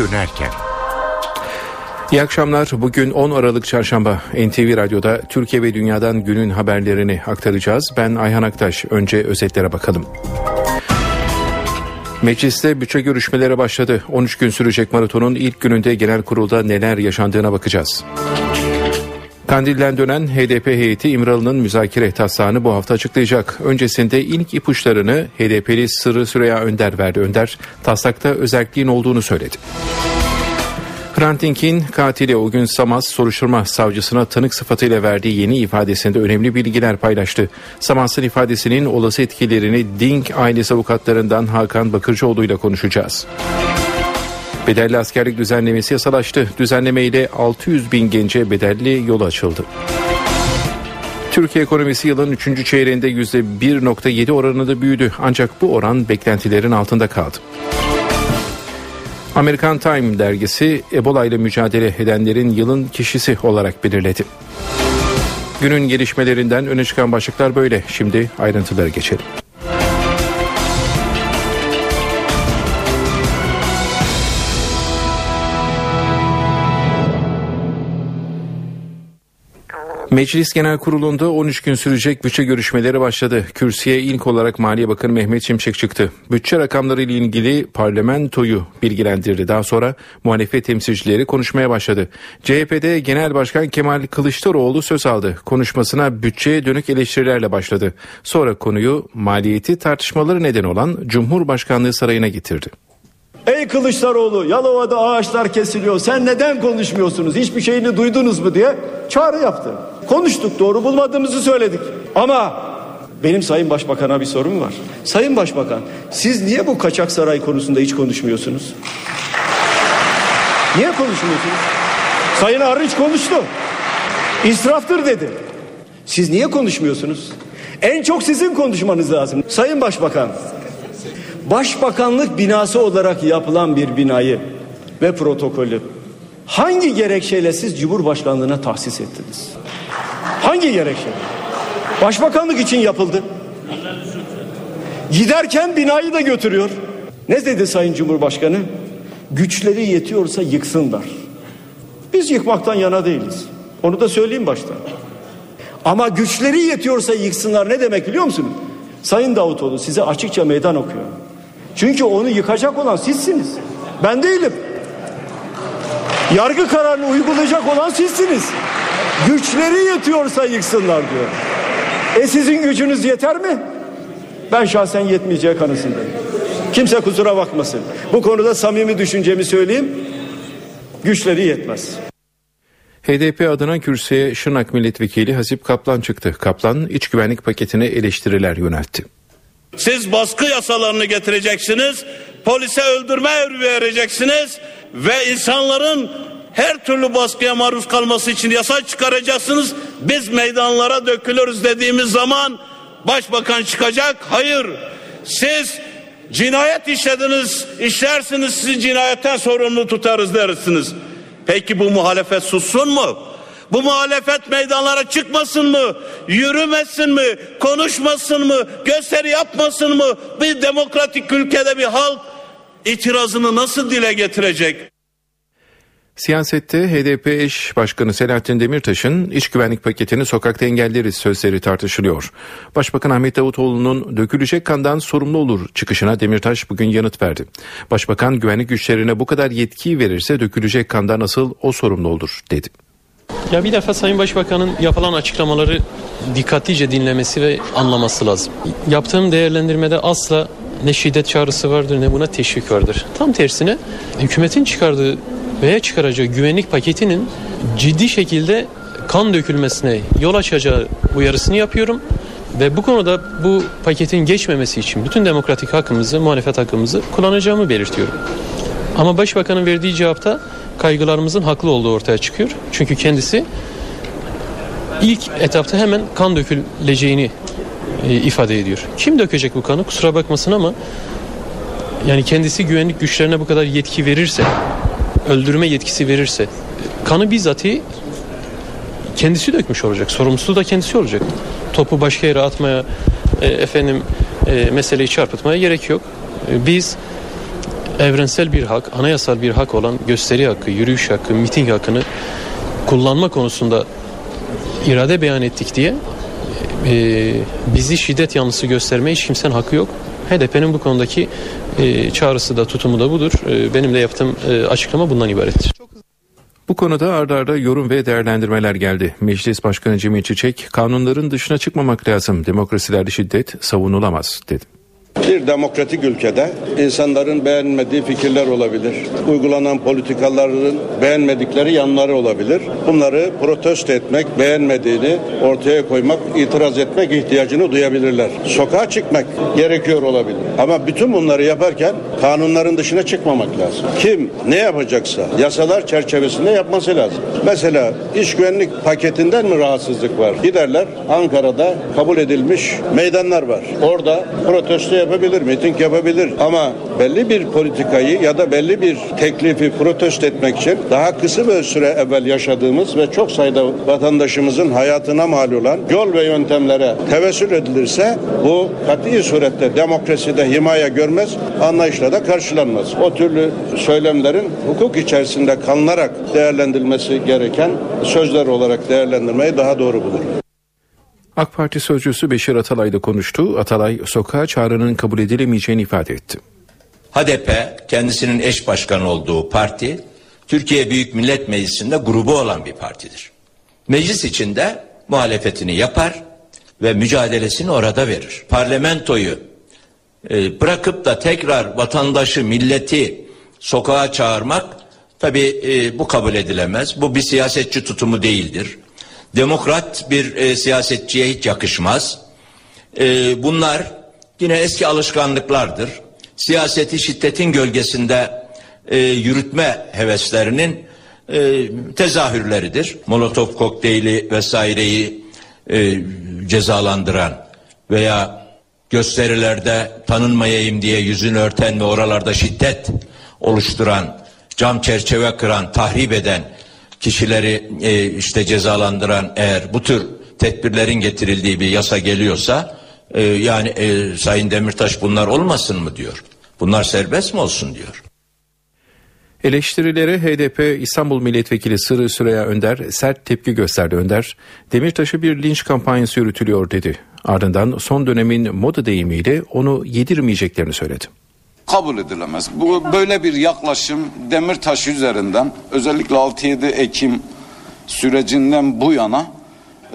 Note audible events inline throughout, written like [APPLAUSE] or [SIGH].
dönerken. İyi akşamlar. Bugün 10 Aralık Çarşamba NTV Radyo'da Türkiye ve Dünya'dan günün haberlerini aktaracağız. Ben Ayhan Aktaş. Önce özetlere bakalım. Mecliste bütçe görüşmeleri başladı. 13 gün sürecek maratonun ilk gününde genel kurulda neler yaşandığına bakacağız. Kandil'den dönen HDP heyeti İmralı'nın müzakere taslağını bu hafta açıklayacak. Öncesinde ilk ipuçlarını HDP'li Sırrı Süreyya Önder verdi. Önder taslakta özelliğin olduğunu söyledi. Hrant Dink'in katili o gün Samas soruşturma savcısına tanık sıfatıyla verdiği yeni ifadesinde önemli bilgiler paylaştı. Samas'ın ifadesinin olası etkilerini Dink ailesi avukatlarından Hakan Bakırcıoğlu ile konuşacağız. Bedelli askerlik düzenlemesi yasalaştı. Düzenleme ile 600 bin gence bedelli yol açıldı. Türkiye ekonomisi yılın 3. çeyreğinde %1.7 oranında büyüdü ancak bu oran beklentilerin altında kaldı. Amerikan Time dergisi Ebola ile mücadele edenlerin yılın kişisi olarak belirledi. Günün gelişmelerinden öne çıkan başlıklar böyle. Şimdi ayrıntılara geçelim. Meclis Genel Kurulu'nda 13 gün sürecek bütçe görüşmeleri başladı. Kürsüye ilk olarak Maliye Bakanı Mehmet Şimşek çıktı. Bütçe rakamları ile ilgili parlamentoyu bilgilendirdi. Daha sonra muhalefet temsilcileri konuşmaya başladı. CHP'de Genel Başkan Kemal Kılıçdaroğlu söz aldı. Konuşmasına bütçeye dönük eleştirilerle başladı. Sonra konuyu maliyeti tartışmaları neden olan Cumhurbaşkanlığı Sarayı'na getirdi. Ey Kılıçdaroğlu Yalova'da ağaçlar kesiliyor sen neden konuşmuyorsunuz hiçbir şeyini duydunuz mu diye çağrı yaptı. Konuştuk doğru bulmadığımızı söyledik ama benim Sayın Başbakan'a bir sorum var. Sayın Başbakan siz niye bu kaçak saray konusunda hiç konuşmuyorsunuz? Niye konuşmuyorsunuz? Sayın Arınç konuştu. İsraftır dedi. Siz niye konuşmuyorsunuz? En çok sizin konuşmanız lazım. Sayın Başbakan Başbakanlık binası olarak yapılan bir binayı ve protokolü hangi gerekçeyle siz Cumhurbaşkanlığına tahsis ettiniz? Hangi gerekçeyle? Başbakanlık için yapıldı. Giderken binayı da götürüyor. Ne dedi Sayın Cumhurbaşkanı? Güçleri yetiyorsa yıksınlar. Biz yıkmaktan yana değiliz. Onu da söyleyeyim başta. Ama güçleri yetiyorsa yıksınlar ne demek biliyor musunuz? Sayın Davutoğlu size açıkça meydan okuyor. Çünkü onu yıkacak olan sizsiniz. Ben değilim. Yargı kararını uygulayacak olan sizsiniz. Güçleri yetiyorsa yıksınlar diyor. E sizin gücünüz yeter mi? Ben şahsen yetmeyeceği kanısındayım. Kimse kusura bakmasın. Bu konuda samimi düşüncemi söyleyeyim. Güçleri yetmez. HDP adına kürsüye Şırnak Milletvekili Hasip Kaplan çıktı. Kaplan iç güvenlik paketine eleştiriler yöneltti. Siz baskı yasalarını getireceksiniz, polise öldürme emri vereceksiniz ve insanların her türlü baskıya maruz kalması için yasa çıkaracaksınız. Biz meydanlara dökülürüz dediğimiz zaman başbakan çıkacak. Hayır siz cinayet işlediniz, işlersiniz sizi cinayetten sorumlu tutarız dersiniz. Peki bu muhalefet sussun mu? Bu muhalefet meydanlara çıkmasın mı? Yürümesin mi? Konuşmasın mı? Gösteri yapmasın mı? Bir demokratik ülkede bir halk itirazını nasıl dile getirecek? Siyasette HDP eş başkanı Selahattin Demirtaş'ın iç güvenlik paketini sokakta engelleriz sözleri tartışılıyor. Başbakan Ahmet Davutoğlu'nun dökülecek kandan sorumlu olur çıkışına Demirtaş bugün yanıt verdi. Başbakan güvenlik güçlerine bu kadar yetki verirse dökülecek kandan asıl o sorumlu olur dedi. Ya bir defa Sayın Başbakan'ın yapılan açıklamaları dikkatlice dinlemesi ve anlaması lazım. Yaptığım değerlendirmede asla ne şiddet çağrısı vardır ne buna teşvik vardır. Tam tersine hükümetin çıkardığı veya çıkaracağı güvenlik paketinin ciddi şekilde kan dökülmesine yol açacağı uyarısını yapıyorum. Ve bu konuda bu paketin geçmemesi için bütün demokratik hakkımızı, muhalefet hakkımızı kullanacağımı belirtiyorum. Ama Başbakan'ın verdiği cevapta kaygılarımızın haklı olduğu ortaya çıkıyor. Çünkü kendisi ilk etapta hemen kan döküleceğini e, ifade ediyor. Kim dökecek bu kanı? Kusura bakmasın ama yani kendisi güvenlik güçlerine bu kadar yetki verirse, öldürme yetkisi verirse kanı bizzati kendisi dökmüş olacak. Sorumlusu da kendisi olacak. Topu başka yere atmaya, e, efendim e, meseleyi çarpıtmaya gerek yok. E, biz evrensel bir hak, anayasal bir hak olan gösteri hakkı, yürüyüş hakkı, miting hakkını kullanma konusunda irade beyan ettik diye e, bizi şiddet yanlısı göstermeye hiç kimsenin hakkı yok. HDP'nin bu konudaki e, çağrısı da tutumu da budur. E, benim de yaptığım e, açıklama bundan ibarettir. Bu konuda ardarda arda yorum ve değerlendirmeler geldi. Meclis Başkanı Cemil Çiçek, kanunların dışına çıkmamak lazım, demokrasilerde şiddet savunulamaz dedi. Demokratik ülkede insanların beğenmediği fikirler olabilir. Uygulanan politikaların beğenmedikleri yanları olabilir. Bunları protesto etmek, beğenmediğini ortaya koymak, itiraz etmek ihtiyacını duyabilirler. Sokağa çıkmak gerekiyor olabilir. Ama bütün bunları yaparken kanunların dışına çıkmamak lazım. Kim ne yapacaksa yasalar çerçevesinde yapması lazım. Mesela iş güvenlik paketinden mi rahatsızlık var? Giderler Ankara'da kabul edilmiş meydanlar var. Orada protesto yapabilir, miting yapabilir ama belli bir politikayı ya da belli bir teklifi protesto etmek için daha kısa bir süre evvel yaşadığımız ve çok sayıda vatandaşımızın hayatına mal olan yol ve yöntemlere tevessül edilirse bu kat'i surette demokraside himaye görmez, anlayışla da karşılanmaz. O türlü söylemlerin hukuk içerisinde kalınarak değerlendirilmesi gereken sözler olarak değerlendirmeyi daha doğru bulur. AK Parti sözcüsü Beşir Atalay da konuştu. Atalay sokağa çağrının kabul edilemeyeceğini ifade etti. HDP kendisinin eş başkanı olduğu parti Türkiye Büyük Millet Meclisi'nde grubu olan bir partidir. Meclis içinde muhalefetini yapar ve mücadelesini orada verir. Parlamentoyu e, bırakıp da tekrar vatandaşı, milleti sokağa çağırmak tabi e, bu kabul edilemez. Bu bir siyasetçi tutumu değildir demokrat bir e, siyasetçiye hiç yakışmaz. E, bunlar yine eski alışkanlıklardır. Siyaseti şiddetin gölgesinde e, yürütme heveslerinin e, tezahürleridir. Molotov kokteyli vesaireyi e, cezalandıran veya gösterilerde tanınmayayım diye yüzünü örten ve oralarda şiddet oluşturan, cam çerçeve kıran, tahrip eden kişileri e, işte cezalandıran eğer bu tür tedbirlerin getirildiği bir yasa geliyorsa e, yani e, Sayın Demirtaş bunlar olmasın mı diyor. Bunlar serbest mi olsun diyor. Eleştirilere HDP İstanbul Milletvekili Sırrı Süreyya Önder sert tepki gösterdi Önder. Demirtaş'ı bir linç kampanyası yürütülüyor dedi. Ardından son dönemin moda deyimiyle onu yedirmeyeceklerini söyledi kabul edilemez. Bu böyle bir yaklaşım Demirtaş üzerinden özellikle 6-7 Ekim sürecinden bu yana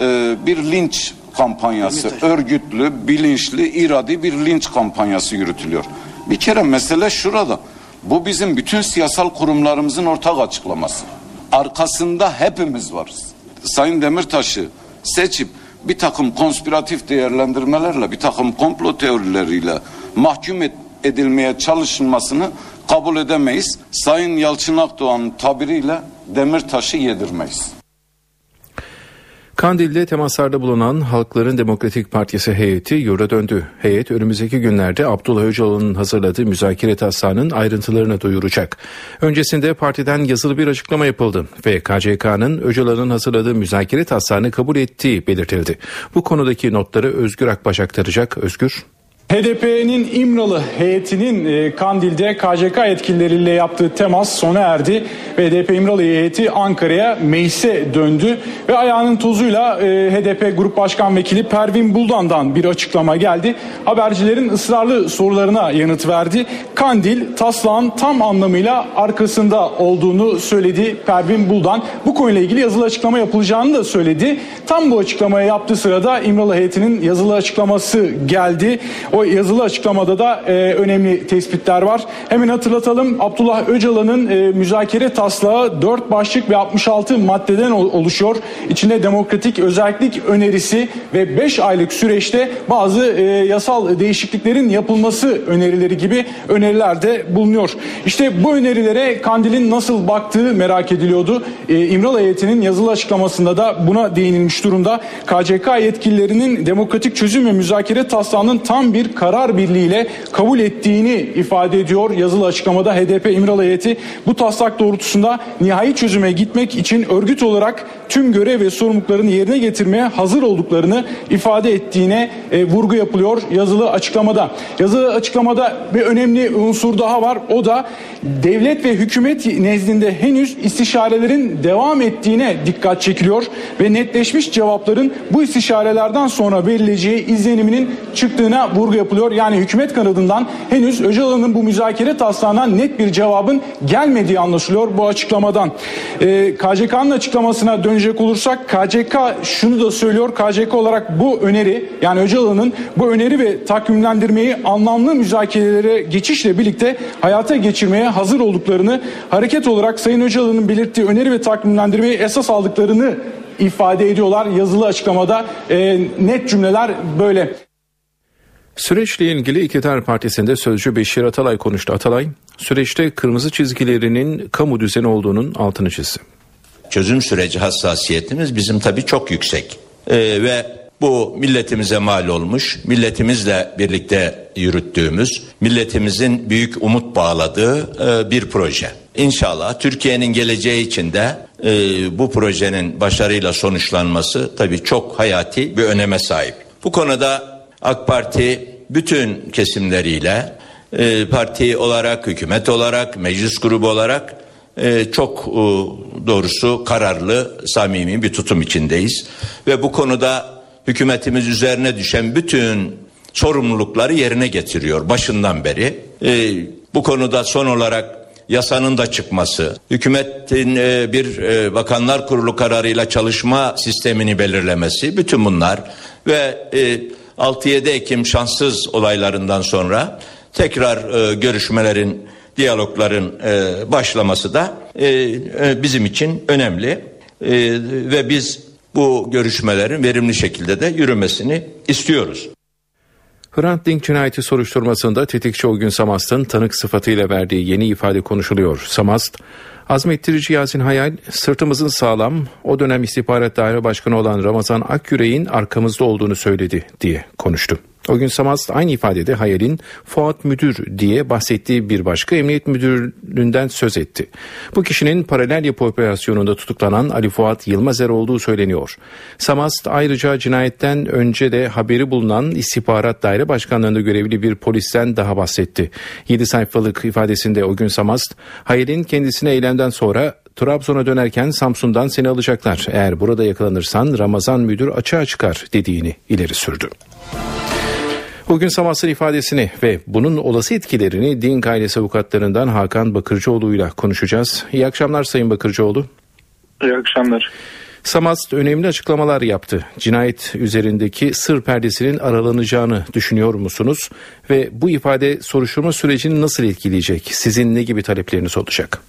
e, bir linç kampanyası, Demirtaş. örgütlü, bilinçli, iradi bir linç kampanyası yürütülüyor. Bir kere mesele şurada. Bu bizim bütün siyasal kurumlarımızın ortak açıklaması. Arkasında hepimiz varız. Sayın Demirtaş'ı seçip bir takım konspiratif değerlendirmelerle, bir takım komplo teorileriyle mahkum et, edilmeye çalışılmasını kabul edemeyiz. Sayın Yalçın Akdoğan'ın tabiriyle Demirtaş'ı yedirmeyiz. Kandil'de temaslarda bulunan Halkların Demokratik Partisi heyeti yurda döndü. Heyet önümüzdeki günlerde Abdullah Öcalan'ın hazırladığı müzakere taslağının ayrıntılarını duyuracak. Öncesinde partiden yazılı bir açıklama yapıldı ve KCK'nın Öcalan'ın hazırladığı müzakere taslağını kabul ettiği belirtildi. Bu konudaki notları Özgür Akbaş aktaracak. Özgür. HDP'nin İmralı heyetinin e, Kandil'de KCK yetkilileriyle yaptığı temas sona erdi ve HDP İmralı heyeti Ankara'ya meclise döndü ve ayağının tozuyla e, HDP Grup Başkan Vekili Pervin Buldan'dan bir açıklama geldi. Habercilerin ısrarlı sorularına yanıt verdi. Kandil taslağın tam anlamıyla arkasında olduğunu söyledi Pervin Buldan. Bu konuyla ilgili yazılı açıklama yapılacağını da söyledi. Tam bu açıklamayı yaptığı sırada İmralı heyetinin yazılı açıklaması geldi. O yazılı açıklamada da e, önemli tespitler var. Hemen hatırlatalım Abdullah Öcalan'ın e, müzakere taslağı 4 başlık ve 66 maddeden oluşuyor. İçinde demokratik özellik önerisi ve 5 aylık süreçte bazı e, yasal değişikliklerin yapılması önerileri gibi öneriler de bulunuyor. İşte bu önerilere Kandil'in nasıl baktığı merak ediliyordu. E, İmralı heyetinin yazılı açıklamasında da buna değinilmiş durumda. KCK yetkililerinin demokratik çözüm ve müzakere taslağının tam bir bir karar birliğiyle kabul ettiğini ifade ediyor yazılı açıklamada HDP İmralı heyeti. Bu taslak doğrultusunda nihai çözüme gitmek için örgüt olarak tüm görev ve sorumluluklarını yerine getirmeye hazır olduklarını ifade ettiğine e, vurgu yapılıyor yazılı açıklamada. Yazılı açıklamada bir önemli unsur daha var. O da devlet ve hükümet nezdinde henüz istişarelerin devam ettiğine dikkat çekiliyor ve netleşmiş cevapların bu istişarelerden sonra verileceği izleniminin çıktığına vurgu yapılıyor. Yani hükümet kanadından henüz Öcalan'ın bu müzakere taslağına net bir cevabın gelmediği anlaşılıyor bu açıklamadan. Ee, KCK'nın açıklamasına dönecek olursak KCK şunu da söylüyor. KCK olarak bu öneri yani Öcalan'ın bu öneri ve takvimlendirmeyi anlamlı müzakerelere geçişle birlikte hayata geçirmeye hazır olduklarını hareket olarak Sayın Öcalan'ın belirttiği öneri ve takvimlendirmeyi esas aldıklarını ifade ediyorlar yazılı açıklamada. E, net cümleler böyle. Süreçle ilgili İktidar Partisi'nde sözcü Beşir Atalay konuştu. Atalay, süreçte kırmızı çizgilerinin kamu düzeni olduğunun altını çizdi. Çözüm süreci hassasiyetimiz bizim tabii çok yüksek. Ee, ve bu milletimize mal olmuş, milletimizle birlikte yürüttüğümüz, milletimizin büyük umut bağladığı e, bir proje. İnşallah Türkiye'nin geleceği için de e, bu projenin başarıyla sonuçlanması tabii çok hayati bir öneme sahip. Bu konuda AK Parti bütün kesimleriyle e, parti olarak, hükümet olarak, meclis grubu olarak e, çok e, doğrusu kararlı, samimi bir tutum içindeyiz. Ve bu konuda hükümetimiz üzerine düşen bütün sorumlulukları yerine getiriyor başından beri. E, bu konuda son olarak yasanın da çıkması, hükümetin e, bir e, bakanlar kurulu kararıyla çalışma sistemini belirlemesi, bütün bunlar ve e, 6-7 Ekim şanssız olaylarından sonra tekrar e, görüşmelerin, diyalogların e, başlaması da e, e, bizim için önemli e, ve biz bu görüşmelerin verimli şekilde de yürümesini istiyoruz. Hrant Dink cinayeti soruşturmasında tetikçi o gün Samast'ın tanık sıfatıyla verdiği yeni ifade konuşuluyor. Samast, azmettirici Yasin Hayal, sırtımızın sağlam, o dönem istihbarat daire başkanı olan Ramazan Akyüreğin arkamızda olduğunu söyledi diye konuştu. O gün Samast aynı ifadede Hayal'in Fuat Müdür diye bahsettiği bir başka emniyet müdürlüğünden söz etti. Bu kişinin paralel yapı operasyonunda tutuklanan Ali Fuat Yılmazer olduğu söyleniyor. Samast ayrıca cinayetten önce de haberi bulunan istihbarat daire başkanlığında görevli bir polisten daha bahsetti. 7 sayfalık ifadesinde o gün Samast, Hayal'in kendisine eylemden sonra Trabzon'a dönerken Samsun'dan seni alacaklar. Eğer burada yakalanırsan Ramazan müdür açığa çıkar dediğini ileri sürdü. Bugün Samass'ın ifadesini ve bunun olası etkilerini Dink ailesi avukatlarından Hakan Bakırcıoğlu ile konuşacağız. İyi akşamlar Sayın Bakırcıoğlu. İyi akşamlar. Samast önemli açıklamalar yaptı. Cinayet üzerindeki sır perdesinin aralanacağını düşünüyor musunuz? Ve bu ifade soruşturma sürecini nasıl etkileyecek? Sizin ne gibi talepleriniz olacak?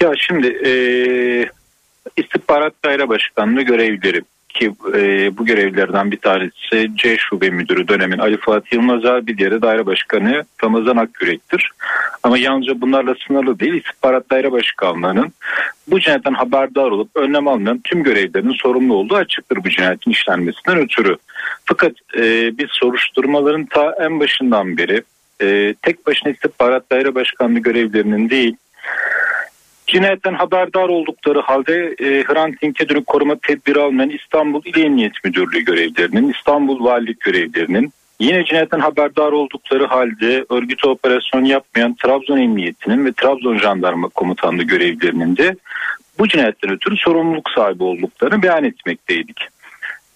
Ya şimdi e, istihbarat daire başkanlığı görevlileri ki e, bu görevlilerden bir tanesi C Şube Müdürü dönemin Ali Fatih Yılmaz'a bir diğeri daire başkanı Ramazan Akgürek'tir. Ama yalnızca bunlarla sınırlı değil istihbarat daire başkanlığının bu cinayetten haberdar olup önlem almayan tüm görevlilerin sorumlu olduğu açıktır bu cinayetin işlenmesinden ötürü. Fakat e, biz soruşturmaların ta en başından beri e, tek başına istihbarat daire başkanlığı görevlilerinin değil Cinayetten haberdar oldukları halde e, Hrant Dink'e dönük koruma tedbiri almayan İstanbul İl Emniyet Müdürlüğü görevlerinin, İstanbul Valilik görevlerinin, yine cinayetten haberdar oldukları halde örgüte operasyon yapmayan Trabzon Emniyeti'nin ve Trabzon Jandarma Komutanlığı görevlerinin de bu cinayetten ötürü sorumluluk sahibi olduklarını beyan etmekteydik.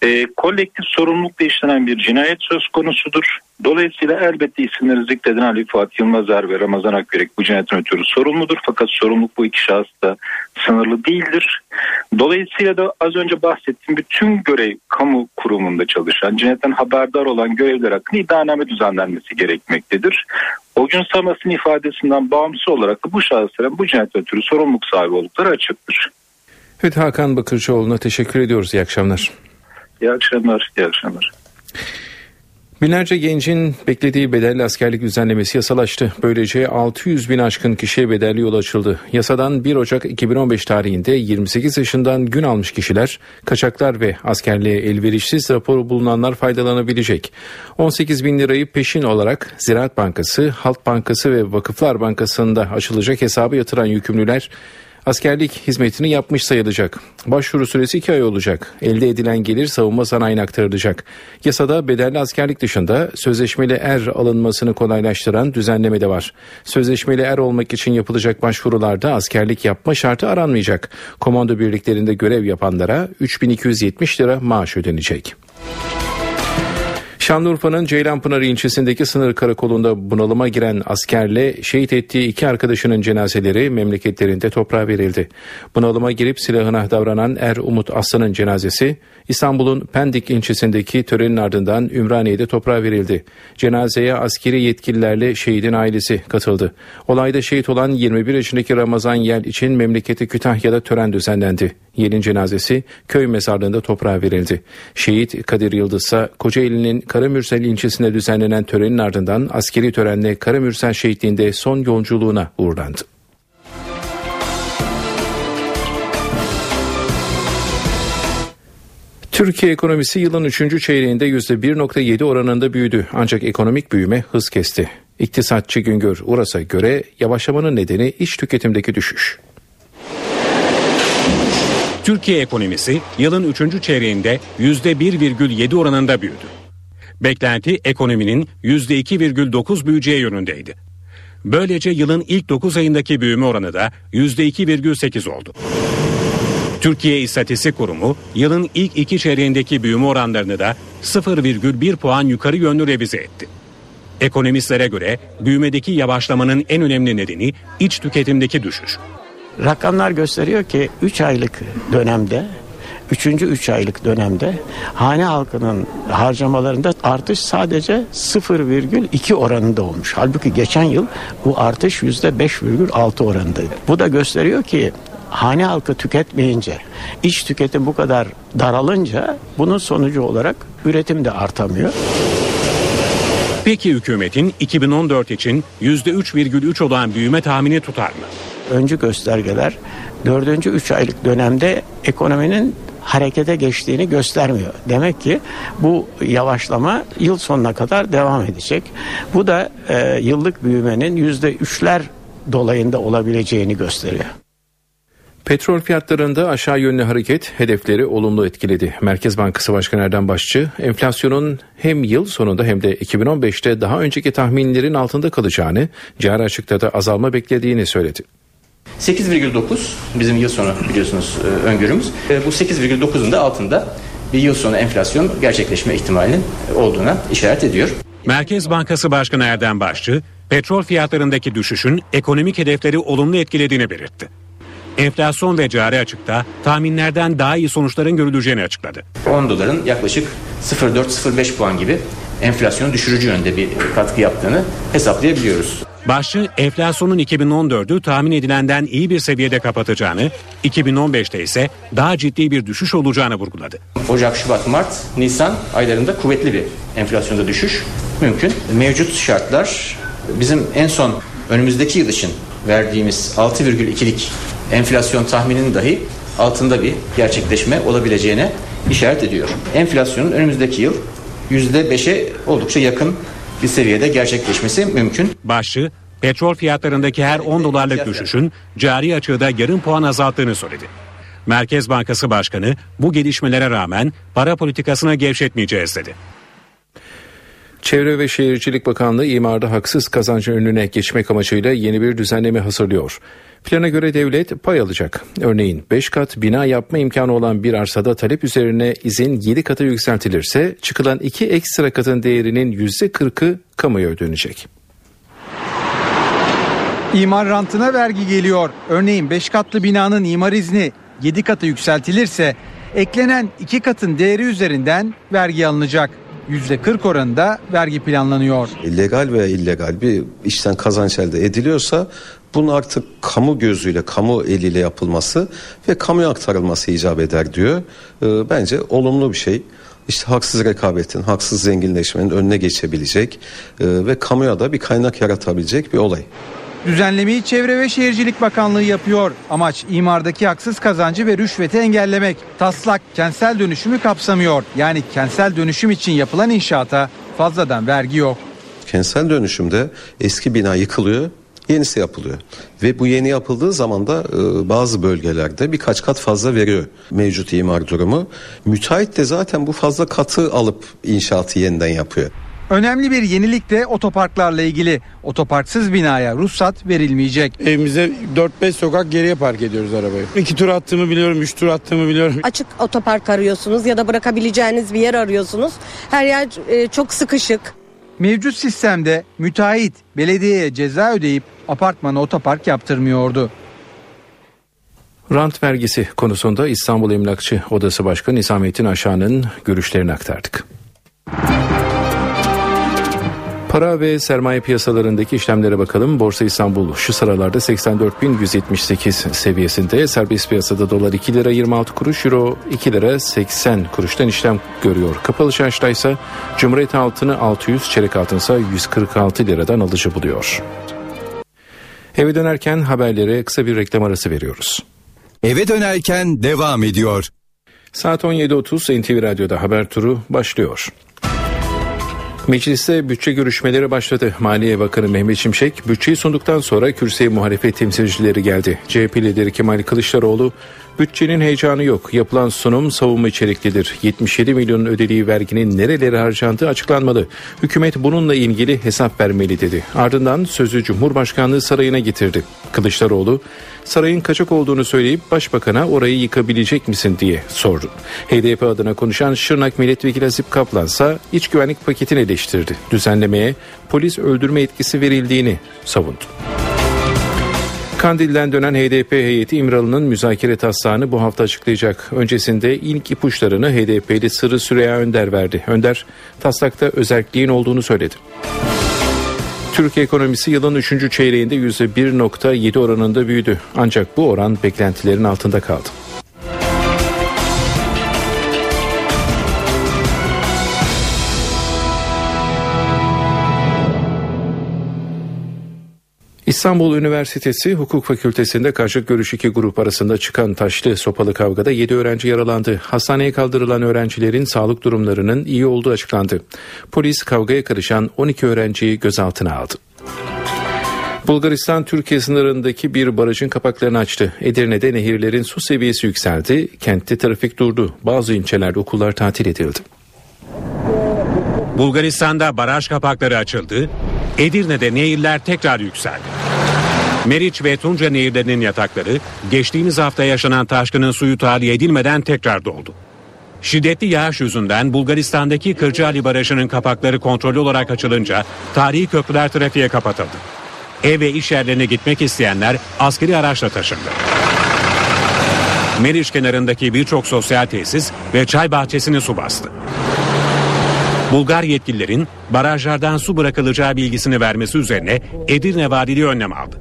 E, kolektif sorumlulukla işlenen bir cinayet söz konusudur. Dolayısıyla elbette isimleri zikreden Ali Fuat Yılmazer ve Ramazan Akberek bu cinayetten ötürü sorumludur. Fakat sorumluluk bu iki şahısta sınırlı değildir. Dolayısıyla da az önce bahsettiğim bütün görev kamu kurumunda çalışan, cinayetten haberdar olan görevler hakkında iddianame düzenlenmesi gerekmektedir. O gün Samas'ın ifadesinden bağımsız olarak bu şahısların bu cinayetten ötürü sorumluluk sahibi oldukları açıktır. Evet Hakan Bakırcıoğlu'na teşekkür ediyoruz. İyi akşamlar. İyi akşamlar. İyi akşamlar. Binlerce gencin beklediği bedelli askerlik düzenlemesi yasalaştı. Böylece 600 bin aşkın kişiye bedelli yol açıldı. Yasadan 1 Ocak 2015 tarihinde 28 yaşından gün almış kişiler, kaçaklar ve askerliğe elverişsiz raporu bulunanlar faydalanabilecek. 18 bin lirayı peşin olarak Ziraat Bankası, Halk Bankası ve Vakıflar Bankası'nda açılacak hesabı yatıran yükümlüler askerlik hizmetini yapmış sayılacak. Başvuru süresi 2 ay olacak. Elde edilen gelir savunma sanayine aktarılacak. Yasada bedelli askerlik dışında sözleşmeli er alınmasını kolaylaştıran düzenleme de var. Sözleşmeli er olmak için yapılacak başvurularda askerlik yapma şartı aranmayacak. Komando birliklerinde görev yapanlara 3270 lira maaş ödenecek. Şanlıurfa'nın Ceylanpınar ilçesindeki sınır karakolunda bunalıma giren askerle şehit ettiği iki arkadaşının cenazeleri memleketlerinde toprağa verildi. Bunalıma girip silahına davranan Er Umut Aslan'ın cenazesi İstanbul'un Pendik ilçesindeki törenin ardından Ümraniye'de toprağa verildi. Cenazeye askeri yetkililerle şehidin ailesi katıldı. Olayda şehit olan 21 yaşındaki Ramazan Yel için memleketi Kütahya'da tören düzenlendi. Yel'in cenazesi köy mezarlığında toprağa verildi. Şehit Kadir Yıldız ise Kocaeli'nin Karamürsel ilçesinde düzenlenen törenin ardından askeri törenle Karamürsel şehitliğinde son yolculuğuna uğurlandı. Türkiye ekonomisi yılın 3. çeyreğinde %1.7 oranında büyüdü ancak ekonomik büyüme hız kesti. İktisatçı Güngör Uras'a göre yavaşlamanın nedeni iç tüketimdeki düşüş. Türkiye ekonomisi yılın 3. çeyreğinde %1,7 oranında büyüdü. Beklenti ekonominin %2,9 büyüyeceği yönündeydi. Böylece yılın ilk 9 ayındaki büyüme oranı da %2,8 oldu. Türkiye İstatistik Kurumu yılın ilk iki çeyreğindeki büyüme oranlarını da 0,1 puan yukarı yönlü revize etti. Ekonomistlere göre büyümedeki yavaşlamanın en önemli nedeni iç tüketimdeki düşüş. Rakamlar gösteriyor ki 3 aylık dönemde Üçüncü üç aylık dönemde hane halkının harcamalarında artış sadece 0,2 oranında olmuş. Halbuki geçen yıl bu artış %5,6 oranındaydı. Bu da gösteriyor ki hane halkı tüketmeyince, iç tüketim bu kadar daralınca bunun sonucu olarak üretim de artamıyor. Peki hükümetin 2014 için %3,3 olan büyüme tahmini tutar mı? Öncü göstergeler dördüncü üç aylık dönemde ekonominin harekete geçtiğini göstermiyor. Demek ki bu yavaşlama yıl sonuna kadar devam edecek. Bu da e, yıllık büyümenin yüzde üçler dolayında olabileceğini gösteriyor. Petrol fiyatlarında aşağı yönlü hareket hedefleri olumlu etkiledi. Merkez Bankası Başkanı Erdem Başçı, enflasyonun hem yıl sonunda hem de 2015'te daha önceki tahminlerin altında kalacağını, cari açıkta da azalma beklediğini söyledi. 8,9 bizim yıl sonu biliyorsunuz e, öngörümüz. E, bu 8,9'un da altında bir yıl sonu enflasyon gerçekleşme ihtimalinin olduğuna işaret ediyor. Merkez Bankası Başkanı Erdem Başçı, petrol fiyatlarındaki düşüşün ekonomik hedefleri olumlu etkilediğini belirtti. Enflasyon ve cari açıkta tahminlerden daha iyi sonuçların görüleceğini açıkladı. 10 doların yaklaşık 0,4-0,5 puan gibi enflasyonu düşürücü yönde bir katkı yaptığını hesaplayabiliyoruz. Başçı enflasyonun 2014'ü tahmin edilenden iyi bir seviyede kapatacağını, 2015'te ise daha ciddi bir düşüş olacağını vurguladı. Ocak, Şubat, Mart, Nisan aylarında kuvvetli bir enflasyonda düşüş mümkün. Mevcut şartlar bizim en son önümüzdeki yıl için verdiğimiz 6,2'lik enflasyon tahmininin dahi altında bir gerçekleşme olabileceğine işaret ediyor. Enflasyonun önümüzdeki yıl %5'e oldukça yakın bir seviyede gerçekleşmesi mümkün. Başçı, petrol fiyatlarındaki her 10 dolarlık düşüşün cari açığı da yarım puan azalttığını söyledi. Merkez Bankası Başkanı bu gelişmelere rağmen para politikasına gevşetmeyeceğiz dedi. Çevre ve Şehircilik Bakanlığı imarda haksız kazancın önüne geçmek amacıyla yeni bir düzenleme hazırlıyor. Plana göre devlet pay alacak. Örneğin 5 kat bina yapma imkanı olan bir arsada talep üzerine izin 7 katı yükseltilirse çıkılan 2 ekstra katın değerinin %40'ı kamuya ödenecek. İmar rantına vergi geliyor. Örneğin 5 katlı binanın imar izni 7 katı yükseltilirse eklenen 2 katın değeri üzerinden vergi alınacak. %40 oranında vergi planlanıyor. Legal veya illegal bir işten kazanç elde ediliyorsa bunun artık kamu gözüyle, kamu eliyle yapılması ve kamuya aktarılması icap eder diyor. Ee, bence olumlu bir şey. işte haksız rekabetin, haksız zenginleşmenin önüne geçebilecek e, ve kamuya da bir kaynak yaratabilecek bir olay. Düzenlemeyi Çevre ve Şehircilik Bakanlığı yapıyor. Amaç imardaki haksız kazancı ve rüşveti engellemek. Taslak kentsel dönüşümü kapsamıyor. Yani kentsel dönüşüm için yapılan inşaata fazladan vergi yok. Kentsel dönüşümde eski bina yıkılıyor, yenisi yapılıyor. Ve bu yeni yapıldığı zaman da e, bazı bölgelerde birkaç kat fazla veriyor mevcut imar durumu. Müteahhit de zaten bu fazla katı alıp inşaatı yeniden yapıyor. Önemli bir yenilik de otoparklarla ilgili. Otoparksız binaya ruhsat verilmeyecek. Evimize 4-5 sokak geriye park ediyoruz arabayı. 2 tur attığımı biliyorum, 3 tur attığımı biliyorum. Açık otopark arıyorsunuz ya da bırakabileceğiniz bir yer arıyorsunuz. Her yer e, çok sıkışık. Mevcut sistemde müteahhit belediyeye ceza ödeyip apartmana otopark yaptırmıyordu. Rant vergisi konusunda İstanbul Emlakçı Odası Başkanı Nizamettin Aşağı'nın görüşlerini aktardık. Para ve sermaye piyasalarındaki işlemlere bakalım. Borsa İstanbul şu sıralarda 84.178 seviyesinde. Serbest piyasada dolar 2 lira 26 kuruş, euro 2 lira 80 kuruştan işlem görüyor. Kapalı çarşıda ise Cumhuriyet altını 600, çeyrek altın ise 146 liradan alıcı buluyor. Eve dönerken haberlere kısa bir reklam arası veriyoruz. Eve dönerken devam ediyor. Saat 17.30 NTV Radyo'da haber turu başlıyor. Mecliste bütçe görüşmeleri başladı. Maliye Bakanı Mehmet Şimşek bütçeyi sunduktan sonra kürsüye muhalefet temsilcileri geldi. CHP lideri Kemal Kılıçdaroğlu bütçenin heyecanı yok. Yapılan sunum savunma içeriklidir. 77 milyon ödediği verginin nerelere harcandığı açıklanmalı. Hükümet bununla ilgili hesap vermeli dedi. Ardından sözü Cumhurbaşkanlığı sarayına getirdi. Kılıçdaroğlu sarayın kaçak olduğunu söyleyip başbakana orayı yıkabilecek misin diye sordu. HDP adına konuşan Şırnak Milletvekili Azip Kaplan ise iç güvenlik paketini eleştirdi. Düzenlemeye polis öldürme etkisi verildiğini savundu. Kandil'den dönen HDP heyeti İmralı'nın müzakere taslağını bu hafta açıklayacak. Öncesinde ilk ipuçlarını HDP'li Sırrı Süreyya Önder verdi. Önder taslakta özelliğin olduğunu söyledi. Türkiye ekonomisi yılın 3. çeyreğinde %1.7 oranında büyüdü. Ancak bu oran beklentilerin altında kaldı. İstanbul Üniversitesi Hukuk Fakültesi'nde karşıt görüş iki grup arasında çıkan taşlı sopalı kavgada 7 öğrenci yaralandı. Hastaneye kaldırılan öğrencilerin sağlık durumlarının iyi olduğu açıklandı. Polis kavgaya karışan 12 öğrenciyi gözaltına aldı. Bulgaristan Türkiye sınırındaki bir barajın kapaklarını açtı. Edirne'de nehirlerin su seviyesi yükseldi. Kentte trafik durdu. Bazı ilçelerde okullar tatil edildi. Bulgaristan'da baraj kapakları açıldı. Edirne'de nehirler tekrar yükseldi. Meriç ve Tunca nehirlerinin yatakları geçtiğimiz hafta yaşanan taşkının suyu tahliye edilmeden tekrar doldu. Şiddetli yağış yüzünden Bulgaristan'daki Kırcaali Barajı'nın kapakları kontrollü olarak açılınca tarihi köprüler trafiğe kapatıldı. Ev ve iş yerlerine gitmek isteyenler askeri araçla taşındı. Meriç kenarındaki birçok sosyal tesis ve çay bahçesini su bastı. Bulgar yetkililerin barajlardan su bırakılacağı bilgisini vermesi üzerine Edirne Valiliği önlem aldı.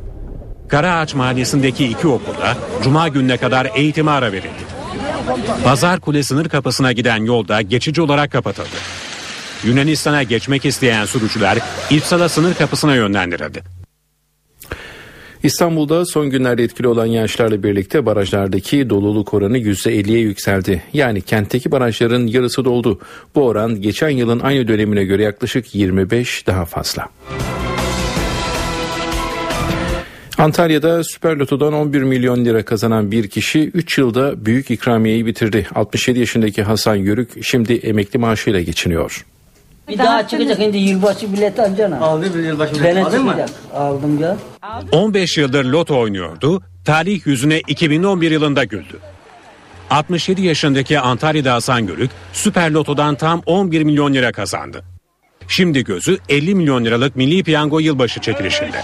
Karaağaç Mahallesi'ndeki iki okulda Cuma gününe kadar eğitime ara verildi. Pazar Kule sınır kapısına giden yolda geçici olarak kapatıldı. Yunanistan'a geçmek isteyen sürücüler İpsala sınır kapısına yönlendirildi. İstanbul'da son günlerde etkili olan yağışlarla birlikte barajlardaki doluluk oranı %50'ye yükseldi. Yani kentteki barajların yarısı doldu. Bu oran geçen yılın aynı dönemine göre yaklaşık 25 daha fazla. Antalya'da Süper Loto'dan 11 milyon lira kazanan bir kişi 3 yılda büyük ikramiyeyi bitirdi. 67 yaşındaki Hasan Yörük şimdi emekli maaşıyla geçiniyor. Bir daha çıkacak şimdi yılbaşı bileti alacaksın. Aldım bir yılbaşı bileti. Bene Aldın mı? Aldım ya. 15 yıldır loto oynuyordu. Talih yüzüne 2011 yılında güldü. 67 yaşındaki Antalya'da Hasan Görük Süper Loto'dan tam 11 milyon lira kazandı. Şimdi gözü 50 milyon liralık Milli Piyango yılbaşı çekilişinde.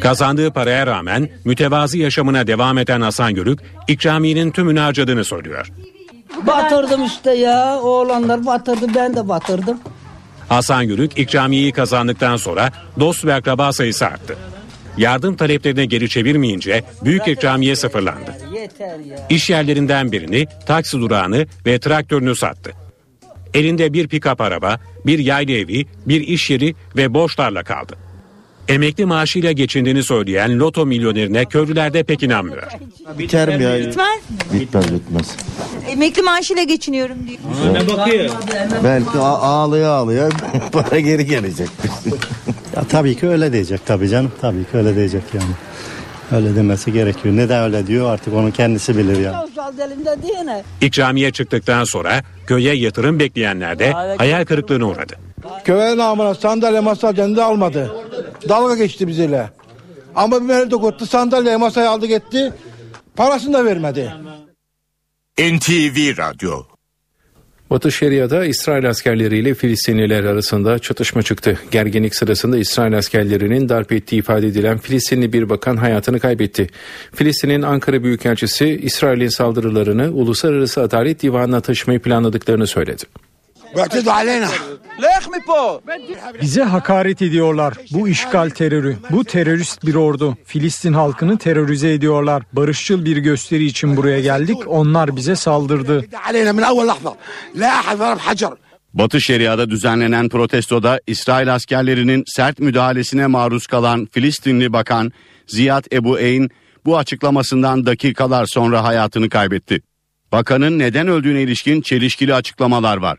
Kazandığı paraya rağmen mütevazi yaşamına devam eden Hasan Görük ikramiyenin tümünü harcadığını söylüyor. Batırdım işte ya. Oğlanlar batırdı ben de batırdım. Hasan Gürük ikramiyeyi kazandıktan sonra dost ve akraba sayısı arttı. Yardım taleplerini geri çevirmeyince büyük ikramiye sıfırlandı. Yeter ya. İş yerlerinden birini, taksi durağını ve traktörünü sattı. Elinde bir pikap araba, bir yaylı evi, bir iş yeri ve borçlarla kaldı. Emekli maaşıyla geçindiğini söyleyen loto milyonerine köylüler de pek inanmıyor. Biter mi ya? Bitmez. Bitmez bitmez. Emekli maaşıyla geçiniyorum diyor. Belki a- ağlaya ağlaya [LAUGHS] para geri gelecek. Ya tabii ki öyle diyecek tabii canım. Tabii ki öyle diyecek yani. Öyle demesi gerekiyor. Neden öyle diyor artık onu kendisi bilir diyene. İkramiye çıktıktan sonra köye yatırım bekleyenler de hayal kırıklığına uğradı. Köye namına sandalye masa kendi almadı. Dalga geçti bizimle. Ama bir mehmet okuttu sandalye masayı aldı gitti. Parasını da vermedi. NTV Radyo Batı Şeria'da İsrail askerleriyle Filistinliler arasında çatışma çıktı. Gerginlik sırasında İsrail askerlerinin darp ettiği ifade edilen Filistinli bir bakan hayatını kaybetti. Filistin'in Ankara Büyükelçisi İsrail'in saldırılarını Uluslararası Adalet Divanı'na taşımayı planladıklarını söyledi. Bize hakaret ediyorlar. Bu işgal terörü. Bu terörist bir ordu. Filistin halkını terörize ediyorlar. Barışçıl bir gösteri için buraya geldik. Onlar bize saldırdı. Batı Şeria'da düzenlenen protestoda İsrail askerlerinin sert müdahalesine maruz kalan Filistinli Bakan Ziyad Ebu Eyn bu açıklamasından dakikalar sonra hayatını kaybetti. Bakanın neden öldüğüne ilişkin çelişkili açıklamalar var.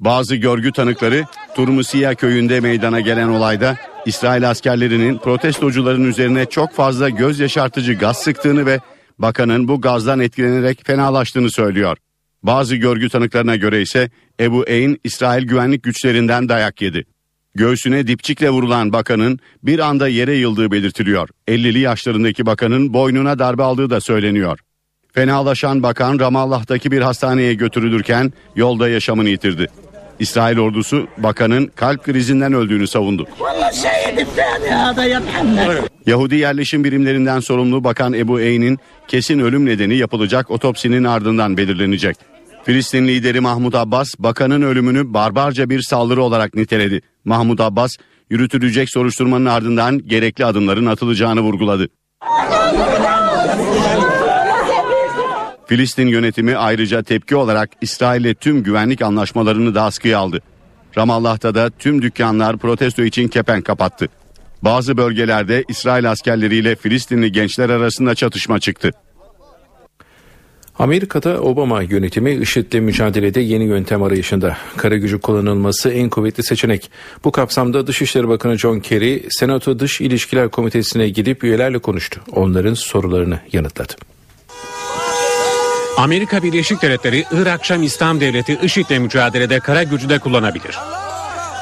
Bazı görgü tanıkları Turmusiya köyünde meydana gelen olayda İsrail askerlerinin protestocuların üzerine çok fazla göz yaşartıcı gaz sıktığını ve bakanın bu gazdan etkilenerek fenalaştığını söylüyor. Bazı görgü tanıklarına göre ise Ebu Eyn İsrail güvenlik güçlerinden dayak yedi. Göğsüne dipçikle vurulan bakanın bir anda yere yıldığı belirtiliyor. 50'li yaşlarındaki bakanın boynuna darbe aldığı da söyleniyor. Fenalaşan bakan Ramallah'taki bir hastaneye götürülürken yolda yaşamını yitirdi. İsrail ordusu bakanın kalp krizinden öldüğünü savundu. Yahudi yerleşim birimlerinden sorumlu Bakan Ebu Eyn'in kesin ölüm nedeni yapılacak otopsinin ardından belirlenecek. Filistin lideri Mahmut Abbas bakanın ölümünü barbarca bir saldırı olarak niteledi. Mahmut Abbas yürütülecek soruşturmanın ardından gerekli adımların atılacağını vurguladı. Filistin yönetimi ayrıca tepki olarak İsrail'le tüm güvenlik anlaşmalarını da askıya aldı. Ramallah'ta da tüm dükkanlar protesto için kepenk kapattı. Bazı bölgelerde İsrail askerleriyle Filistinli gençler arasında çatışma çıktı. Amerika'da Obama yönetimi IŞİD'le mücadelede yeni yöntem arayışında. Kara gücü kullanılması en kuvvetli seçenek. Bu kapsamda Dışişleri Bakanı John Kerry, Senato Dış İlişkiler Komitesi'ne gidip üyelerle konuştu. Onların sorularını yanıtladı. Amerika Birleşik Devletleri Irak Şam İslam Devleti IŞİD'le mücadelede kara gücü de kullanabilir.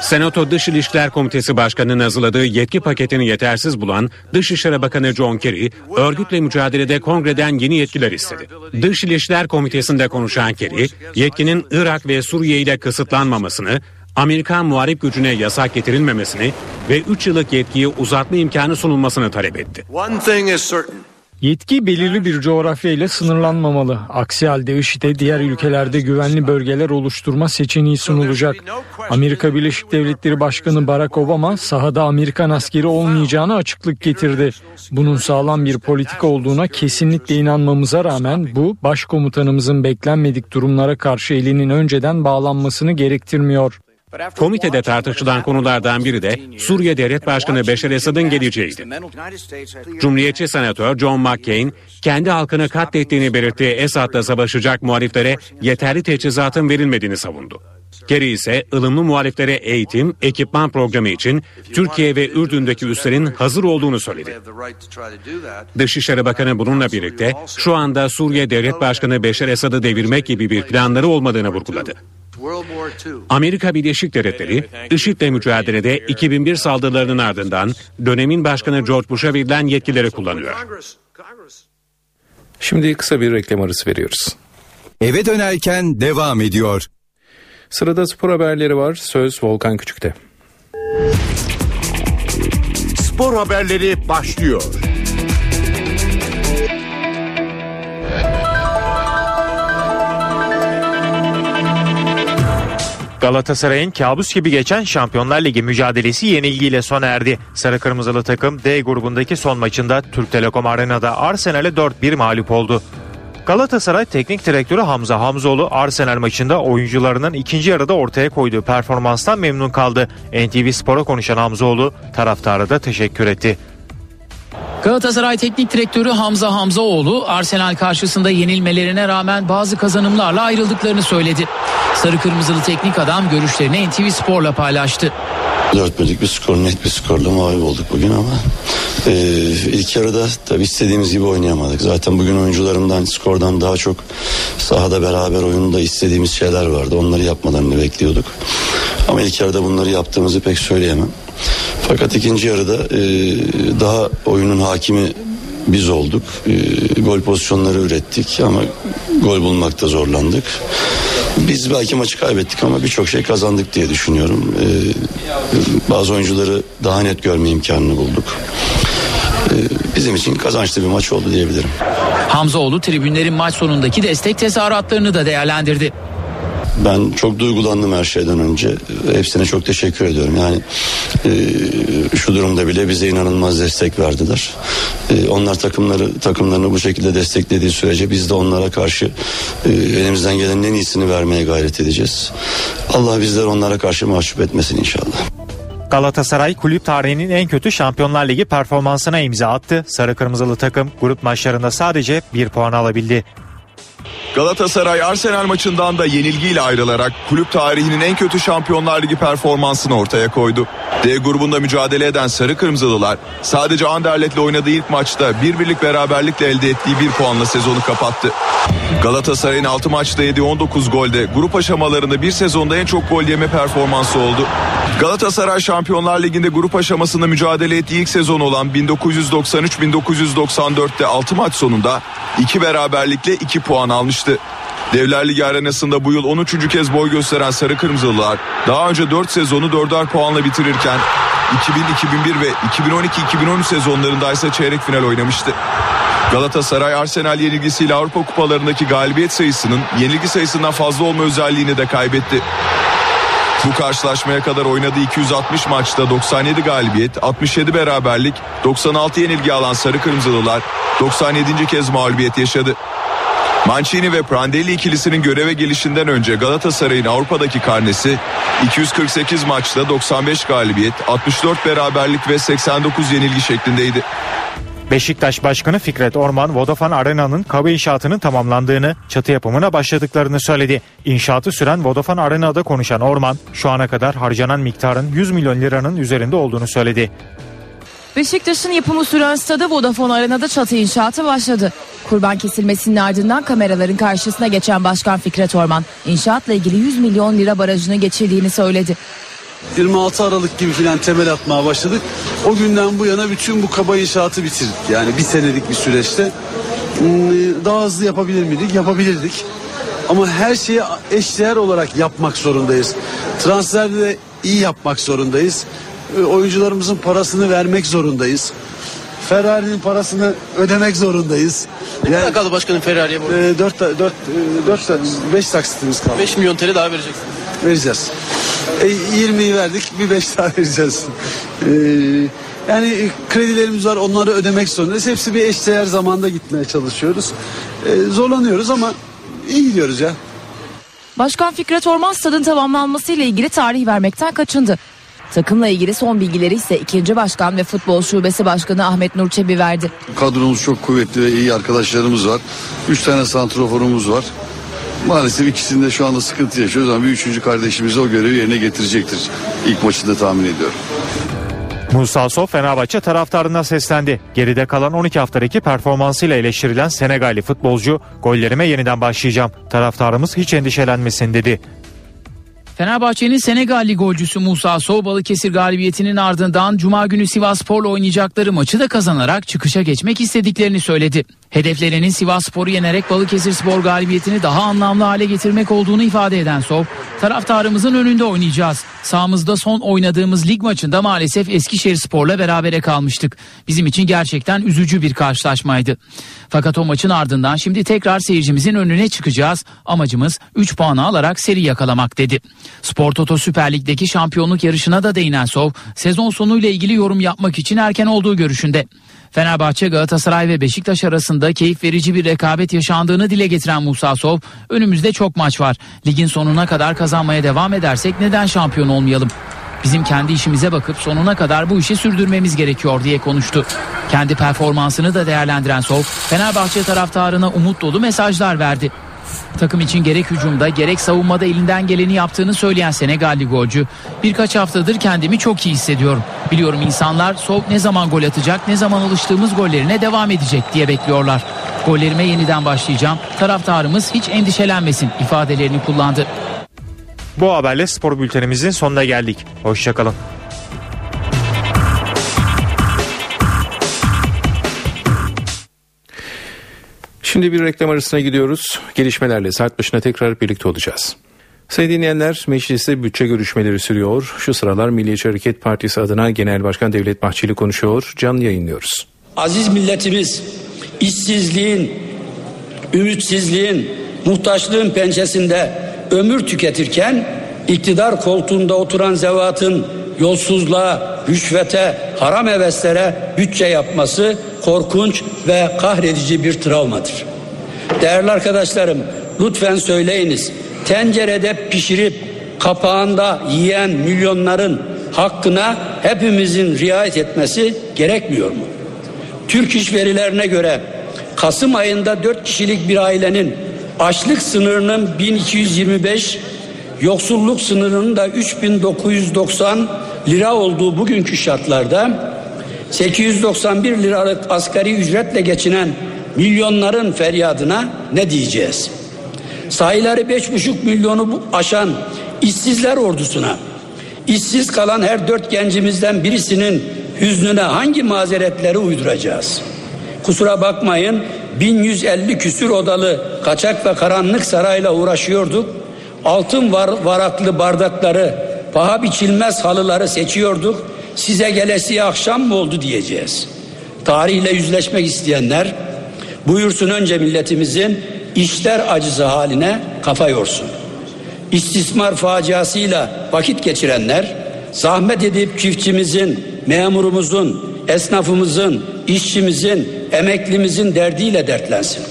Senato Dış İlişkiler Komitesi Başkanı'nın hazırladığı yetki paketini yetersiz bulan Dışişleri Bakanı John Kerry, örgütle mücadelede kongreden yeni yetkiler istedi. Dış İlişkiler Komitesi'nde konuşan Kerry, yetkinin Irak ve Suriye ile kısıtlanmamasını, Amerikan muharip gücüne yasak getirilmemesini ve 3 yıllık yetkiyi uzatma imkanı sunulmasını talep etti. Yetki belirli bir coğrafya ile sınırlanmamalı. Aksi halde IŞİD'e diğer ülkelerde güvenli bölgeler oluşturma seçeneği sunulacak. Amerika Birleşik Devletleri Başkanı Barack Obama sahada Amerikan askeri olmayacağını açıklık getirdi. Bunun sağlam bir politika olduğuna kesinlikle inanmamıza rağmen bu başkomutanımızın beklenmedik durumlara karşı elinin önceden bağlanmasını gerektirmiyor. Komitede tartışılan konulardan biri de Suriye Devlet Başkanı Beşar Esad'ın geleceğiydi. Cumhuriyetçi Senatör John McCain kendi halkını katlettiğini belirttiği Esad'la savaşacak muhaliflere yeterli teçhizatın verilmediğini savundu. Kerry ise ılımlı muhaliflere eğitim, ekipman programı için Türkiye ve Ürdün'deki üslerin hazır olduğunu söyledi. Dışişleri Bakanı bununla birlikte şu anda Suriye Devlet Başkanı Beşar Esad'ı devirmek gibi bir planları olmadığını vurguladı. Amerika Birleşik Devletleri IŞİD'le mücadelede 2001 saldırılarının ardından dönemin başkanı George Bush'a verilen yetkileri kullanıyor. Şimdi kısa bir reklam arası veriyoruz. Eve dönerken devam ediyor. Sırada spor haberleri var. Söz Volkan Küçük'te. Spor haberleri başlıyor. Galatasaray'ın kabus gibi geçen Şampiyonlar Ligi mücadelesi yenilgiyle sona erdi. Sarı Kırmızılı takım D grubundaki son maçında Türk Telekom Arena'da Arsenal'e 4-1 mağlup oldu. Galatasaray Teknik Direktörü Hamza Hamzoğlu Arsenal maçında oyuncularının ikinci yarıda ortaya koyduğu performanstan memnun kaldı. NTV Spor'a konuşan Hamzoğlu taraftarı da teşekkür etti. Galatasaray Teknik Direktörü Hamza Hamzaoğlu Arsenal karşısında yenilmelerine rağmen bazı kazanımlarla ayrıldıklarını söyledi. Sarı Kırmızılı teknik adam görüşlerini NTV Spor'la paylaştı. Dört birlik bir skor net bir skorla mağlup olduk bugün ama e, ilk yarıda tabii istediğimiz gibi oynayamadık. Zaten bugün oyuncularımdan skordan daha çok sahada beraber oyunda istediğimiz şeyler vardı. Onları yapmalarını bekliyorduk. Ama ilk yarıda bunları yaptığımızı pek söyleyemem. Fakat ikinci yarıda e, daha oyunun hakimi biz olduk. E, gol pozisyonları ürettik ama gol bulmakta zorlandık. Biz belki maçı kaybettik ama birçok şey kazandık diye düşünüyorum. E, bazı oyuncuları daha net görme imkanını bulduk. E, bizim için kazançlı bir maç oldu diyebilirim. Hamzaoğlu tribünlerin maç sonundaki destek tezahüratlarını da değerlendirdi. Ben çok duygulandım her şeyden önce. Hepsine çok teşekkür ediyorum. Yani e, şu durumda bile bize inanılmaz destek verdiler. E, onlar takımları takımlarını bu şekilde desteklediği sürece biz de onlara karşı e, elimizden gelenin en iyisini vermeye gayret edeceğiz. Allah bizleri onlara karşı mahcup etmesin inşallah. Galatasaray kulüp tarihinin en kötü Şampiyonlar Ligi performansına imza attı. Sarı kırmızılı takım grup maçlarında sadece bir puan alabildi. Galatasaray Arsenal maçından da yenilgiyle ayrılarak kulüp tarihinin en kötü Şampiyonlar Ligi performansını ortaya koydu. D grubunda mücadele eden Sarı Kırmızılılar sadece Anderlet'le oynadığı ilk maçta bir birlik beraberlikle elde ettiği bir puanla sezonu kapattı. Galatasaray'ın 6 maçta yediği 19 golde grup aşamalarında bir sezonda en çok gol yeme performansı oldu. Galatasaray Şampiyonlar Ligi'nde grup aşamasında mücadele ettiği ilk sezon olan 1993-1994'te 6 maç sonunda 2 beraberlikle 2 puan almıştı. Devler Ligi arenasında bu yıl 13. kez boy gösteren Sarı Kırmızılılar daha önce 4 sezonu 4'er puanla bitirirken 2000-2001 ve 2012-2013 sezonlarında ise çeyrek final oynamıştı. Galatasaray Arsenal yenilgisiyle Avrupa kupalarındaki galibiyet sayısının yenilgi sayısından fazla olma özelliğini de kaybetti. Bu karşılaşmaya kadar oynadığı 260 maçta 97 galibiyet, 67 beraberlik, 96 yenilgi alan Sarı Kırmızılılar 97. kez mağlubiyet yaşadı. Mancini ve Prandelli ikilisinin göreve gelişinden önce Galatasaray'ın Avrupa'daki karnesi 248 maçta 95 galibiyet, 64 beraberlik ve 89 yenilgi şeklindeydi. Beşiktaş Başkanı Fikret Orman, Vodafone Arena'nın kaba inşaatının tamamlandığını, çatı yapımına başladıklarını söyledi. İnşaatı süren Vodafone Arena'da konuşan Orman, şu ana kadar harcanan miktarın 100 milyon liranın üzerinde olduğunu söyledi. Beşiktaş'ın yapımı süren stada Vodafone Arena'da çatı inşaatı başladı. Kurban kesilmesinin ardından kameraların karşısına geçen Başkan Fikret Orman, inşaatla ilgili 100 milyon lira barajını geçirdiğini söyledi. 26 Aralık gibi filan temel atmaya başladık. O günden bu yana bütün bu kaba inşaatı bitirdik. Yani bir senelik bir süreçte. Hmm, Daha hızlı yapabilir miydik? Yapabilirdik. Ama her şeyi eşdeğer olarak yapmak zorundayız. Transferde de iyi yapmak zorundayız. Oyuncularımızın parasını vermek zorundayız. Ferrari'nin parasını ödemek zorundayız. Ne kadar kaldı başkanım Ferrari'ye bu? 4 4 4 5 taksitimiz kaldı. 5 milyon TL daha vereceksiniz. Vereceğiz. E, 20'yi verdik bir 5 [LAUGHS] daha vereceğiz. E, yani kredilerimiz var onları ödemek zorundayız. Hepsi bir eşdeğer zamanda gitmeye çalışıyoruz. E, zorlanıyoruz ama iyi gidiyoruz ya. Başkan Fikret Orman stadın tamamlanmasıyla ilgili tarih vermekten kaçındı. Takımla ilgili son bilgileri ise ikinci başkan ve futbol şubesi başkanı Ahmet Nur Çebi verdi. Kadromuz çok kuvvetli ve iyi arkadaşlarımız var. Üç tane santroforumuz var. Maalesef ikisinde şu anda sıkıntı yaşıyoruz ama bir üçüncü kardeşimiz o görevi yerine getirecektir. İlk maçında tahmin ediyorum. Musa Sow Fenerbahçe taraftarına seslendi. Geride kalan 12 haftadaki performansıyla eleştirilen Senegalli futbolcu gollerime yeniden başlayacağım. Taraftarımız hiç endişelenmesin dedi. Fenerbahçe'nin Senegalli golcüsü Musa Sow Balıkesir galibiyetinin ardından Cuma günü Sivasspor'la oynayacakları maçı da kazanarak çıkışa geçmek istediklerini söyledi. Hedeflerinin Sivasspor'u yenerek Balıkesir Spor galibiyetini daha anlamlı hale getirmek olduğunu ifade eden Sow, taraftarımızın önünde oynayacağız. Sağımızda son oynadığımız lig maçında maalesef Eskişehir Spor'la berabere kalmıştık. Bizim için gerçekten üzücü bir karşılaşmaydı. Fakat o maçın ardından şimdi tekrar seyircimizin önüne çıkacağız. Amacımız 3 puanı alarak seri yakalamak dedi. Spor Toto Süper Lig'deki şampiyonluk yarışına da değinen Sov, sezon sonuyla ilgili yorum yapmak için erken olduğu görüşünde. Fenerbahçe, Galatasaray ve Beşiktaş arasında keyif verici bir rekabet yaşandığını dile getiren Musa Sov, önümüzde çok maç var. Ligin sonuna kadar kazanmaya devam edersek neden şampiyon olmayalım? Bizim kendi işimize bakıp sonuna kadar bu işi sürdürmemiz gerekiyor diye konuştu. Kendi performansını da değerlendiren Sov, Fenerbahçe taraftarına umut dolu mesajlar verdi. Takım için gerek hücumda gerek savunmada elinden geleni yaptığını söyleyen Senegalli golcü birkaç haftadır kendimi çok iyi hissediyorum. Biliyorum insanlar Sov ne zaman gol atacak ne zaman alıştığımız gollerine devam edecek diye bekliyorlar. Gollerime yeniden başlayacağım. Taraftarımız hiç endişelenmesin ifadelerini kullandı. Bu haberle spor bültenimizin sonuna geldik. Hoşçakalın. Şimdi bir reklam arasına gidiyoruz. Gelişmelerle saat başına tekrar birlikte olacağız. Sayın dinleyenler mecliste bütçe görüşmeleri sürüyor. Şu sıralar Milliyetçi Hareket Partisi adına Genel Başkan Devlet Bahçeli konuşuyor. Canlı yayınlıyoruz. Aziz milletimiz işsizliğin, ümitsizliğin, muhtaçlığın pençesinde ömür tüketirken iktidar koltuğunda oturan zevatın yolsuzluğa, rüşvete, haram heveslere bütçe yapması korkunç ve kahredici bir travmadır. Değerli arkadaşlarım lütfen söyleyiniz tencerede pişirip kapağında yiyen milyonların hakkına hepimizin riayet etmesi gerekmiyor mu? Türk İş verilerine göre Kasım ayında 4 kişilik bir ailenin açlık sınırının 1225 yoksulluk sınırının da 3990 lira olduğu bugünkü şartlarda 891 liralık asgari ücretle geçinen milyonların feryadına ne diyeceğiz? Sayıları 5,5 milyonu aşan işsizler ordusuna işsiz kalan her dört gencimizden birisinin hüznüne hangi mazeretleri uyduracağız? Kusura bakmayın 1150 küsür odalı kaçak ve karanlık sarayla uğraşıyorduk. Altın var, varaklı bardakları, paha biçilmez halıları seçiyorduk. Size gelesi akşam mı oldu diyeceğiz. Tarihle yüzleşmek isteyenler buyursun önce milletimizin işler acısı haline kafa yorsun. İstismar faciasıyla vakit geçirenler zahmet edip çiftçimizin, memurumuzun, esnafımızın, işçimizin, emeklimizin derdiyle dertlensin.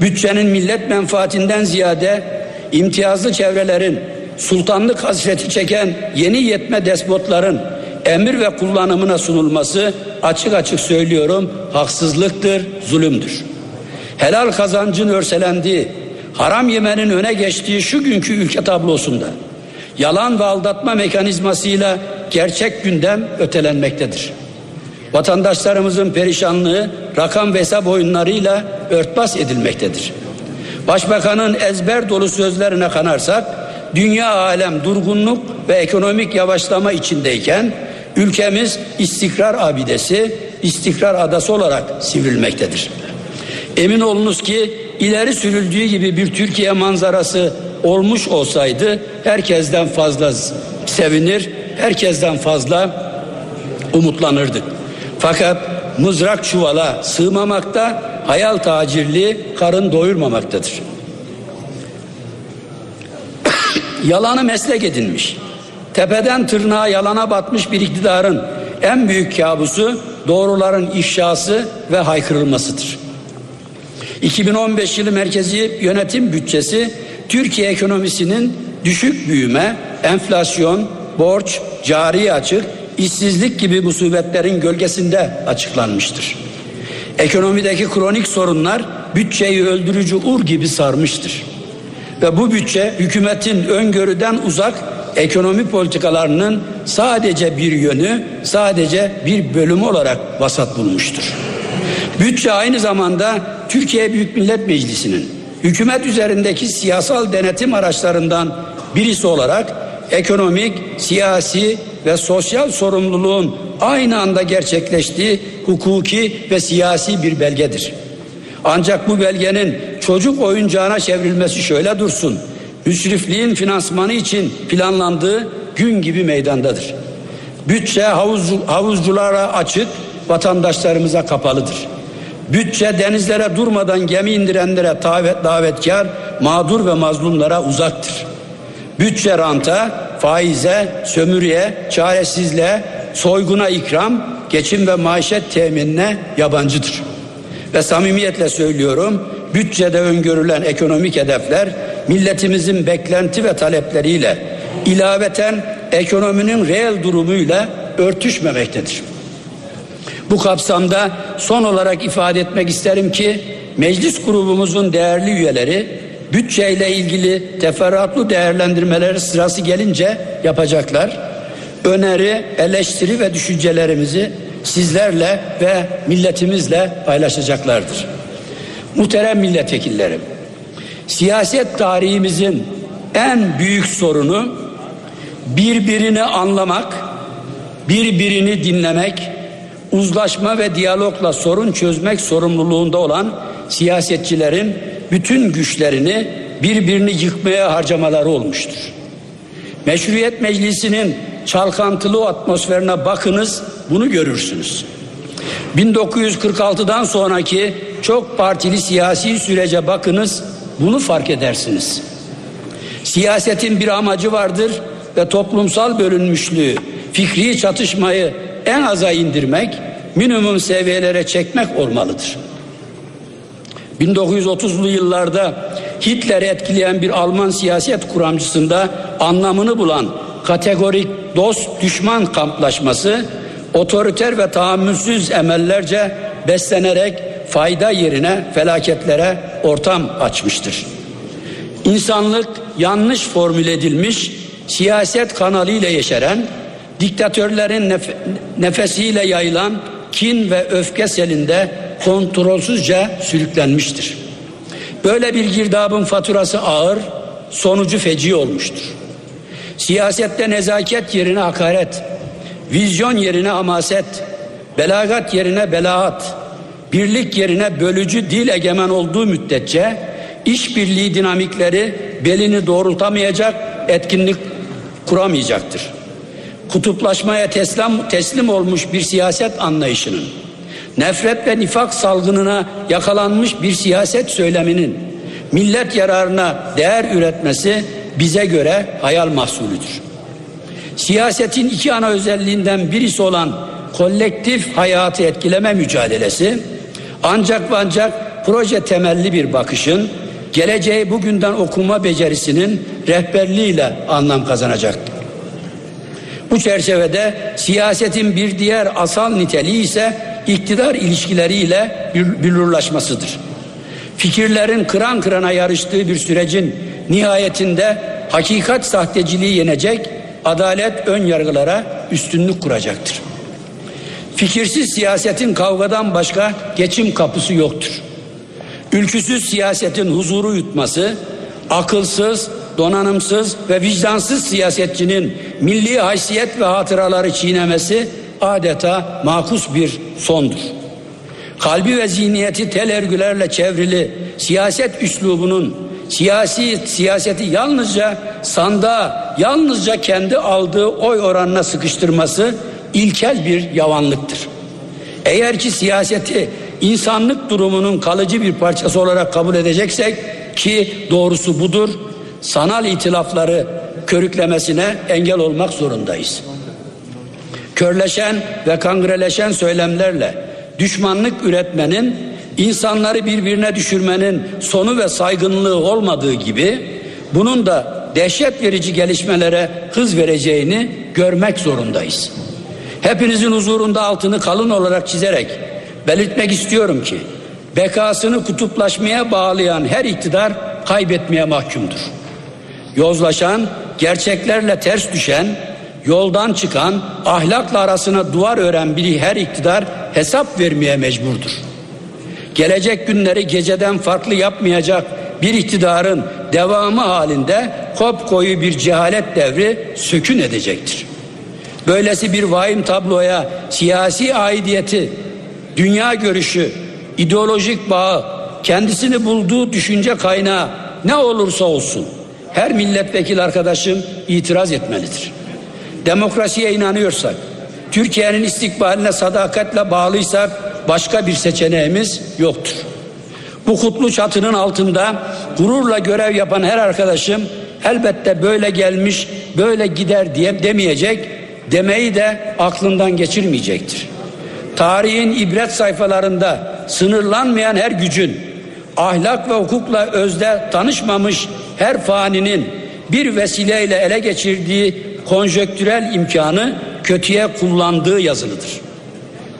Bütçenin millet menfaatinden ziyade imtiyazlı çevrelerin, sultanlık hasreti çeken yeni yetme despotların emir ve kullanımına sunulması açık açık söylüyorum haksızlıktır, zulümdür. Helal kazancın örselendiği, haram yemenin öne geçtiği şu günkü ülke tablosunda yalan ve aldatma mekanizmasıyla gerçek gündem ötelenmektedir. Vatandaşlarımızın perişanlığı rakam ve hesap oyunlarıyla örtbas edilmektedir. Başbakanın ezber dolu sözlerine kanarsak dünya alem durgunluk ve ekonomik yavaşlama içindeyken ülkemiz istikrar abidesi, istikrar adası olarak sivrilmektedir. Emin olunuz ki ileri sürüldüğü gibi bir Türkiye manzarası olmuş olsaydı herkesten fazla sevinir, herkesten fazla umutlanırdık. Fakat mızrak çuvala sığmamakta, hayal tacirliği karın doyurmamaktadır. Yalanı meslek edinmiş, tepeden tırnağa yalana batmış bir iktidarın en büyük kabusu doğruların ifşası ve haykırılmasıdır. 2015 yılı merkezi yönetim bütçesi Türkiye ekonomisinin düşük büyüme, enflasyon, borç, cari açık, işsizlik gibi musibetlerin gölgesinde açıklanmıştır. Ekonomideki kronik sorunlar bütçeyi öldürücü ur gibi sarmıştır. Ve bu bütçe hükümetin öngörüden uzak ekonomi politikalarının sadece bir yönü, sadece bir bölümü olarak vasat bulmuştur. Bütçe aynı zamanda Türkiye Büyük Millet Meclisi'nin hükümet üzerindeki siyasal denetim araçlarından birisi olarak ekonomik, siyasi ve sosyal sorumluluğun aynı anda gerçekleştiği hukuki ve siyasi bir belgedir. Ancak bu belgenin çocuk oyuncağına çevrilmesi şöyle dursun. Müsrifliğin finansmanı için planlandığı gün gibi meydandadır. Bütçe havuz, havuzculara açık, vatandaşlarımıza kapalıdır. Bütçe denizlere durmadan gemi indirenlere davet, davetkar, mağdur ve mazlumlara uzaktır. Bütçe ranta, faize, sömürüye, çaresizliğe, soyguna ikram, geçim ve maaşet teminine yabancıdır. Ve samimiyetle söylüyorum, bütçede öngörülen ekonomik hedefler milletimizin beklenti ve talepleriyle ilaveten ekonominin reel durumuyla örtüşmemektedir. Bu kapsamda son olarak ifade etmek isterim ki meclis grubumuzun değerli üyeleri bütçeyle ilgili teferruatlı değerlendirmeleri sırası gelince yapacaklar. Öneri, eleştiri ve düşüncelerimizi sizlerle ve milletimizle paylaşacaklardır. Muhterem milletvekillerim, siyaset tarihimizin en büyük sorunu birbirini anlamak, birbirini dinlemek, uzlaşma ve diyalogla sorun çözmek sorumluluğunda olan siyasetçilerin bütün güçlerini birbirini yıkmaya harcamaları olmuştur. Meşruiyet Meclisi'nin çalkantılı atmosferine bakınız bunu görürsünüz. 1946'dan sonraki çok partili siyasi sürece bakınız bunu fark edersiniz. Siyasetin bir amacı vardır ve toplumsal bölünmüşlüğü, fikri çatışmayı en aza indirmek, minimum seviyelere çekmek olmalıdır. 1930'lu yıllarda Hitler'i etkileyen bir Alman siyaset kuramcısında anlamını bulan kategorik dost düşman kamplaşması otoriter ve tahammülsüz emellerce beslenerek fayda yerine felaketlere ortam açmıştır. İnsanlık yanlış formüle edilmiş siyaset kanalıyla yeşeren, diktatörlerin nef- nefesiyle yayılan kin ve öfke selinde kontrolsüzce sürüklenmiştir. Böyle bir girdabın faturası ağır, sonucu feci olmuştur. Siyasette nezaket yerine hakaret, vizyon yerine hamaset, belagat yerine belaat, birlik yerine bölücü dil egemen olduğu müddetçe işbirliği dinamikleri belini doğrultamayacak, etkinlik kuramayacaktır. Kutuplaşmaya teslim, teslim olmuş bir siyaset anlayışının, nefret ve nifak salgınına yakalanmış bir siyaset söyleminin millet yararına değer üretmesi bize göre hayal mahsulüdür. Siyasetin iki ana özelliğinden birisi olan kolektif hayatı etkileme mücadelesi ancak ancak proje temelli bir bakışın geleceği bugünden okuma becerisinin rehberliğiyle anlam kazanacaktır. Bu çerçevede siyasetin bir diğer asal niteliği ise iktidar ilişkileriyle billurlaşmasıdır. Fikirlerin kıran kırana yarıştığı bir sürecin nihayetinde hakikat sahteciliği yenecek, adalet ön yargılara üstünlük kuracaktır. Fikirsiz siyasetin kavgadan başka geçim kapısı yoktur. Ülküsüz siyasetin huzuru yutması, akılsız, donanımsız ve vicdansız siyasetçinin milli haysiyet ve hatıraları çiğnemesi adeta makus bir sondur. Kalbi ve zihniyeti tel örgülerle çevrili siyaset üslubunun siyasi siyaseti yalnızca sandığa yalnızca kendi aldığı oy oranına sıkıştırması ilkel bir yavanlıktır. Eğer ki siyaseti insanlık durumunun kalıcı bir parçası olarak kabul edeceksek ki doğrusu budur sanal itilafları körüklemesine engel olmak zorundayız. Körleşen ve kangreleşen söylemlerle düşmanlık üretmenin insanları birbirine düşürmenin sonu ve saygınlığı olmadığı gibi bunun da dehşet verici gelişmelere hız vereceğini görmek zorundayız. Hepinizin huzurunda altını kalın olarak çizerek belirtmek istiyorum ki bekasını kutuplaşmaya bağlayan her iktidar kaybetmeye mahkumdur. Yozlaşan, gerçeklerle ters düşen, yoldan çıkan, ahlakla arasına duvar ören biri her iktidar hesap vermeye mecburdur. Gelecek günleri geceden farklı yapmayacak bir iktidarın devamı halinde kopkoyu bir cehalet devri sökün edecektir. Böylesi bir vahim tabloya siyasi aidiyeti, dünya görüşü, ideolojik bağı, kendisini bulduğu düşünce kaynağı ne olursa olsun her milletvekili arkadaşım itiraz etmelidir. Demokrasiye inanıyorsak, Türkiye'nin istikbaline sadakatle bağlıysak başka bir seçeneğimiz yoktur. Bu kutlu çatının altında gururla görev yapan her arkadaşım elbette böyle gelmiş, böyle gider diye demeyecek, demeyi de aklından geçirmeyecektir. tarihin ibret sayfalarında sınırlanmayan her gücün, ahlak ve hukukla özde tanışmamış her faninin bir vesileyle ele geçirdiği konjöktürel imkanı kötüye kullandığı yazılıdır.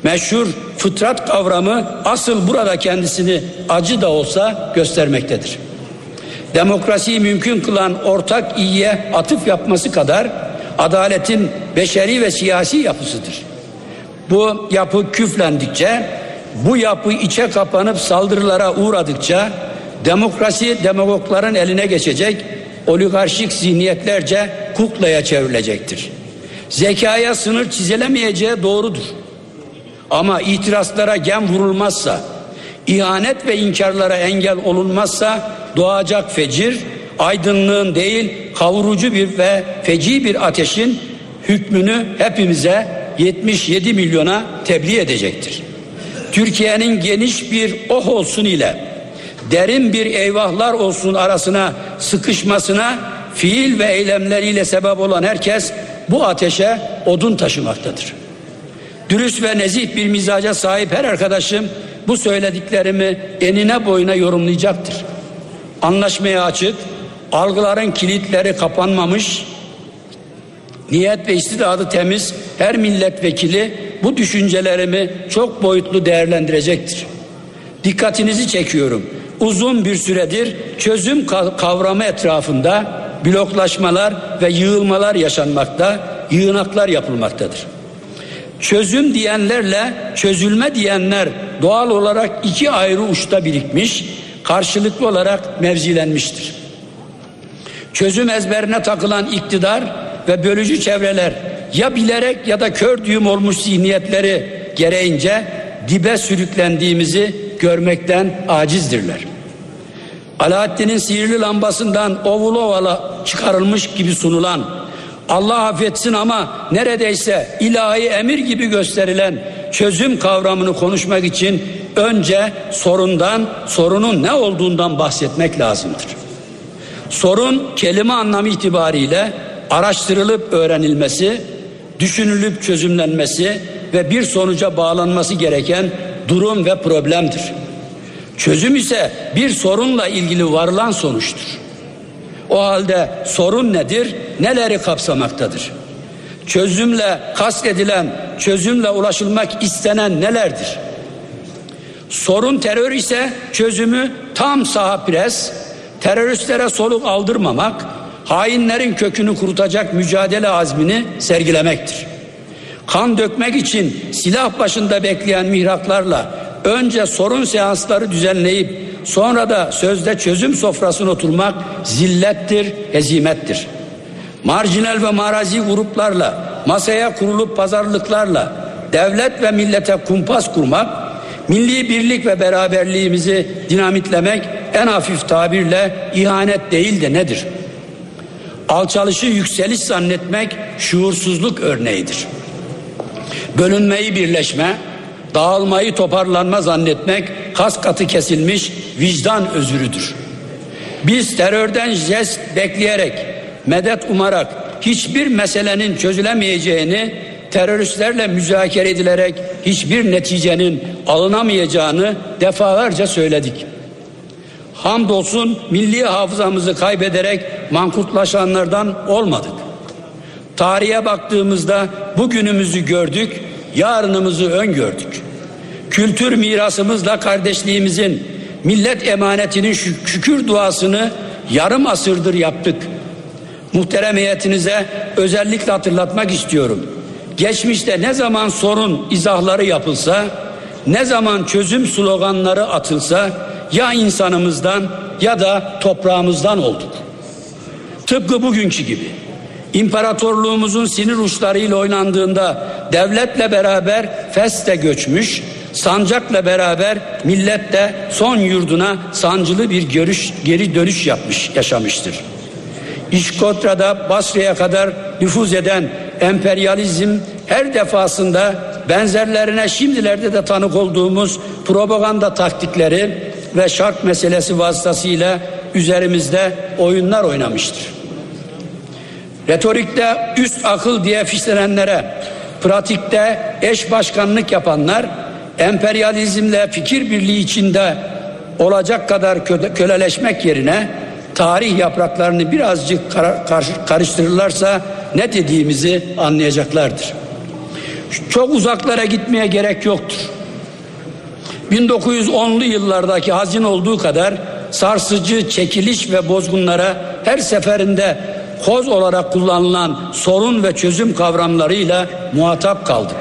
Meşhur fıtrat kavramı asıl burada kendisini acı da olsa göstermektedir. Demokrasiyi mümkün kılan ortak iyiye atıf yapması kadar adaletin beşeri ve siyasi yapısıdır. Bu yapı küflendikçe, bu yapı içe kapanıp saldırılara uğradıkça demokrasi demagogların eline geçecek, oligarşik zihniyetlerce kuklaya çevrilecektir. Zekaya sınır çizilemeyeceği doğrudur. Ama itirazlara gem vurulmazsa, ihanet ve inkarlara engel olunmazsa doğacak fecir, aydınlığın değil kavurucu bir ve feci bir ateşin hükmünü hepimize 77 milyona tebliğ edecektir. Türkiye'nin geniş bir oh olsun ile derin bir eyvahlar olsun arasına sıkışmasına fiil ve eylemleriyle sebep olan herkes bu ateşe odun taşımaktadır. Dürüst ve nezih bir mizaca sahip her arkadaşım bu söylediklerimi enine boyuna yorumlayacaktır. Anlaşmaya açık, algıların kilitleri kapanmamış, niyet ve istidadı temiz her milletvekili bu düşüncelerimi çok boyutlu değerlendirecektir. Dikkatinizi çekiyorum. Uzun bir süredir çözüm kavramı etrafında bloklaşmalar ve yığılmalar yaşanmakta, yığınaklar yapılmaktadır. Çözüm diyenlerle çözülme diyenler doğal olarak iki ayrı uçta birikmiş, karşılıklı olarak mevzilenmiştir. Çözüm ezberine takılan iktidar ve bölücü çevreler ya bilerek ya da kör düğüm olmuş zihniyetleri gereğince dibe sürüklendiğimizi görmekten acizdirler. Alaaddin'in sihirli lambasından ovula ovala çıkarılmış gibi sunulan Allah affetsin ama neredeyse ilahi emir gibi gösterilen çözüm kavramını konuşmak için önce sorundan, sorunun ne olduğundan bahsetmek lazımdır. Sorun kelime anlamı itibariyle araştırılıp öğrenilmesi, düşünülüp çözümlenmesi ve bir sonuca bağlanması gereken durum ve problemdir. Çözüm ise bir sorunla ilgili varılan sonuçtur. O halde sorun nedir? Neleri kapsamaktadır? Çözümle kastedilen, çözümle ulaşılmak istenen nelerdir? Sorun terör ise çözümü tam saha pres, teröristlere soluk aldırmamak, hainlerin kökünü kurutacak mücadele azmini sergilemektir. Kan dökmek için silah başında bekleyen mihraklarla önce sorun seansları düzenleyip sonra da sözde çözüm sofrasına oturmak zillettir, hezimettir. Marjinal ve marazi gruplarla, masaya kurulup pazarlıklarla devlet ve millete kumpas kurmak, milli birlik ve beraberliğimizi dinamitlemek en hafif tabirle ihanet değil de nedir? Alçalışı yükseliş zannetmek şuursuzluk örneğidir. Bölünmeyi birleşme, dağılmayı toparlanma zannetmek kas katı kesilmiş vicdan özürüdür. Biz terörden jest bekleyerek, medet umarak hiçbir meselenin çözülemeyeceğini, teröristlerle müzakere edilerek hiçbir neticenin alınamayacağını defalarca söyledik. Hamdolsun milli hafızamızı kaybederek mankutlaşanlardan olmadık. Tarihe baktığımızda bugünümüzü gördük, yarınımızı öngördük. Kültür mirasımızla kardeşliğimizin millet emanetinin şükür duasını yarım asırdır yaptık. Muhterem heyetinize özellikle hatırlatmak istiyorum. Geçmişte ne zaman sorun izahları yapılsa, ne zaman çözüm sloganları atılsa ya insanımızdan ya da toprağımızdan olduk. Tıpkı bugünkü gibi. İmparatorluğumuzun sinir uçlarıyla oynandığında devletle beraber feste göçmüş, sancakla beraber millet de son yurduna sancılı bir görüş, geri dönüş yapmış, yaşamıştır. İşkotra'da Basra'ya kadar nüfuz eden emperyalizm her defasında benzerlerine şimdilerde de tanık olduğumuz propaganda taktikleri ve şart meselesi vasıtasıyla üzerimizde oyunlar oynamıştır. Retorikte üst akıl diye fişlenenlere, pratikte eş başkanlık yapanlar emperyalizmle fikir birliği içinde olacak kadar köleleşmek yerine tarih yapraklarını birazcık karıştırırlarsa ne dediğimizi anlayacaklardır. Çok uzaklara gitmeye gerek yoktur. 1910'lu yıllardaki hazin olduğu kadar sarsıcı çekiliş ve bozgunlara her seferinde koz olarak kullanılan sorun ve çözüm kavramlarıyla muhatap kaldık.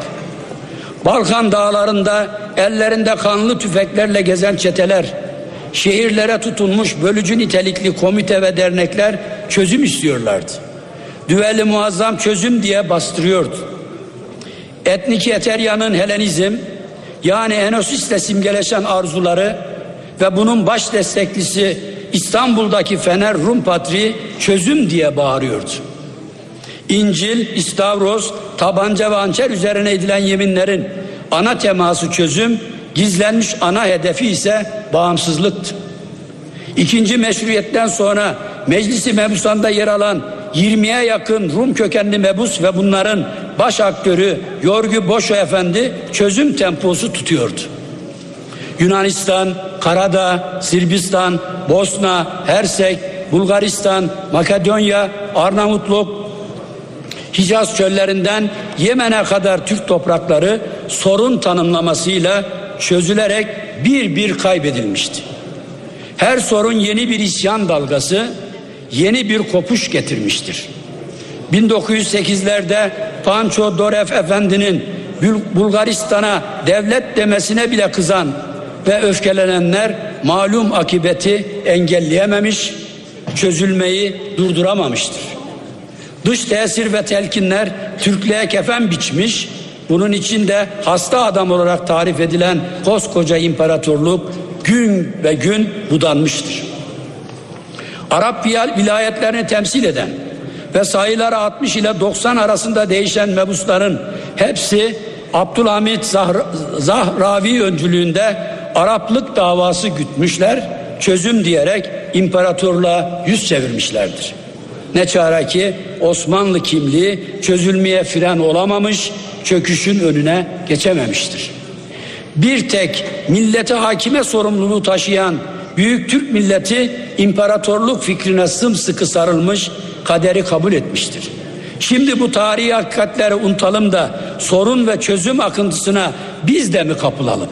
Balkan dağlarında ellerinde kanlı tüfeklerle gezen çeteler, şehirlere tutunmuş bölücü nitelikli komite ve dernekler çözüm istiyorlardı. Düveli muazzam çözüm diye bastırıyordu. Etnik Eterya'nın Helenizm yani Enosis'te simgeleşen arzuları ve bunun baş desteklisi İstanbul'daki Fener Rum Patri çözüm diye bağırıyordu. İncil, İstavros, tabanca ve hançer üzerine edilen yeminlerin ana teması çözüm, gizlenmiş ana hedefi ise bağımsızlıktı. İkinci meşruiyetten sonra meclisi mebusanda yer alan 20'ye yakın Rum kökenli mebus ve bunların baş aktörü Yorgu Boşo Efendi çözüm temposu tutuyordu. Yunanistan, Karadağ, Sırbistan, Bosna, Hersek, Bulgaristan, Makedonya, Arnavutluk, Hicaz çöllerinden Yemen'e kadar Türk toprakları sorun tanımlamasıyla çözülerek bir bir kaybedilmişti. Her sorun yeni bir isyan dalgası, yeni bir kopuş getirmiştir. 1908'lerde Pancho Dorev Efendi'nin Bulgaristan'a devlet demesine bile kızan ve öfkelenenler malum akibeti engelleyememiş, çözülmeyi durduramamıştır. Dış tesir ve telkinler Türklüğe kefen biçmiş, bunun içinde hasta adam olarak tarif edilen koskoca imparatorluk gün ve gün budanmıştır. Arap vilayetlerini temsil eden ve sayıları 60 ile 90 arasında değişen mebusların hepsi Abdülhamit Zahra, Zahravi öncülüğünde Araplık davası gütmüşler, çözüm diyerek imparatorluğa yüz çevirmişlerdir. Ne çare ki Osmanlı kimliği çözülmeye fren olamamış, çöküşün önüne geçememiştir. Bir tek millete hakime sorumluluğu taşıyan büyük Türk milleti imparatorluk fikrine sımsıkı sarılmış, kaderi kabul etmiştir. Şimdi bu tarihi hakikatleri unutalım da sorun ve çözüm akıntısına biz de mi kapılalım?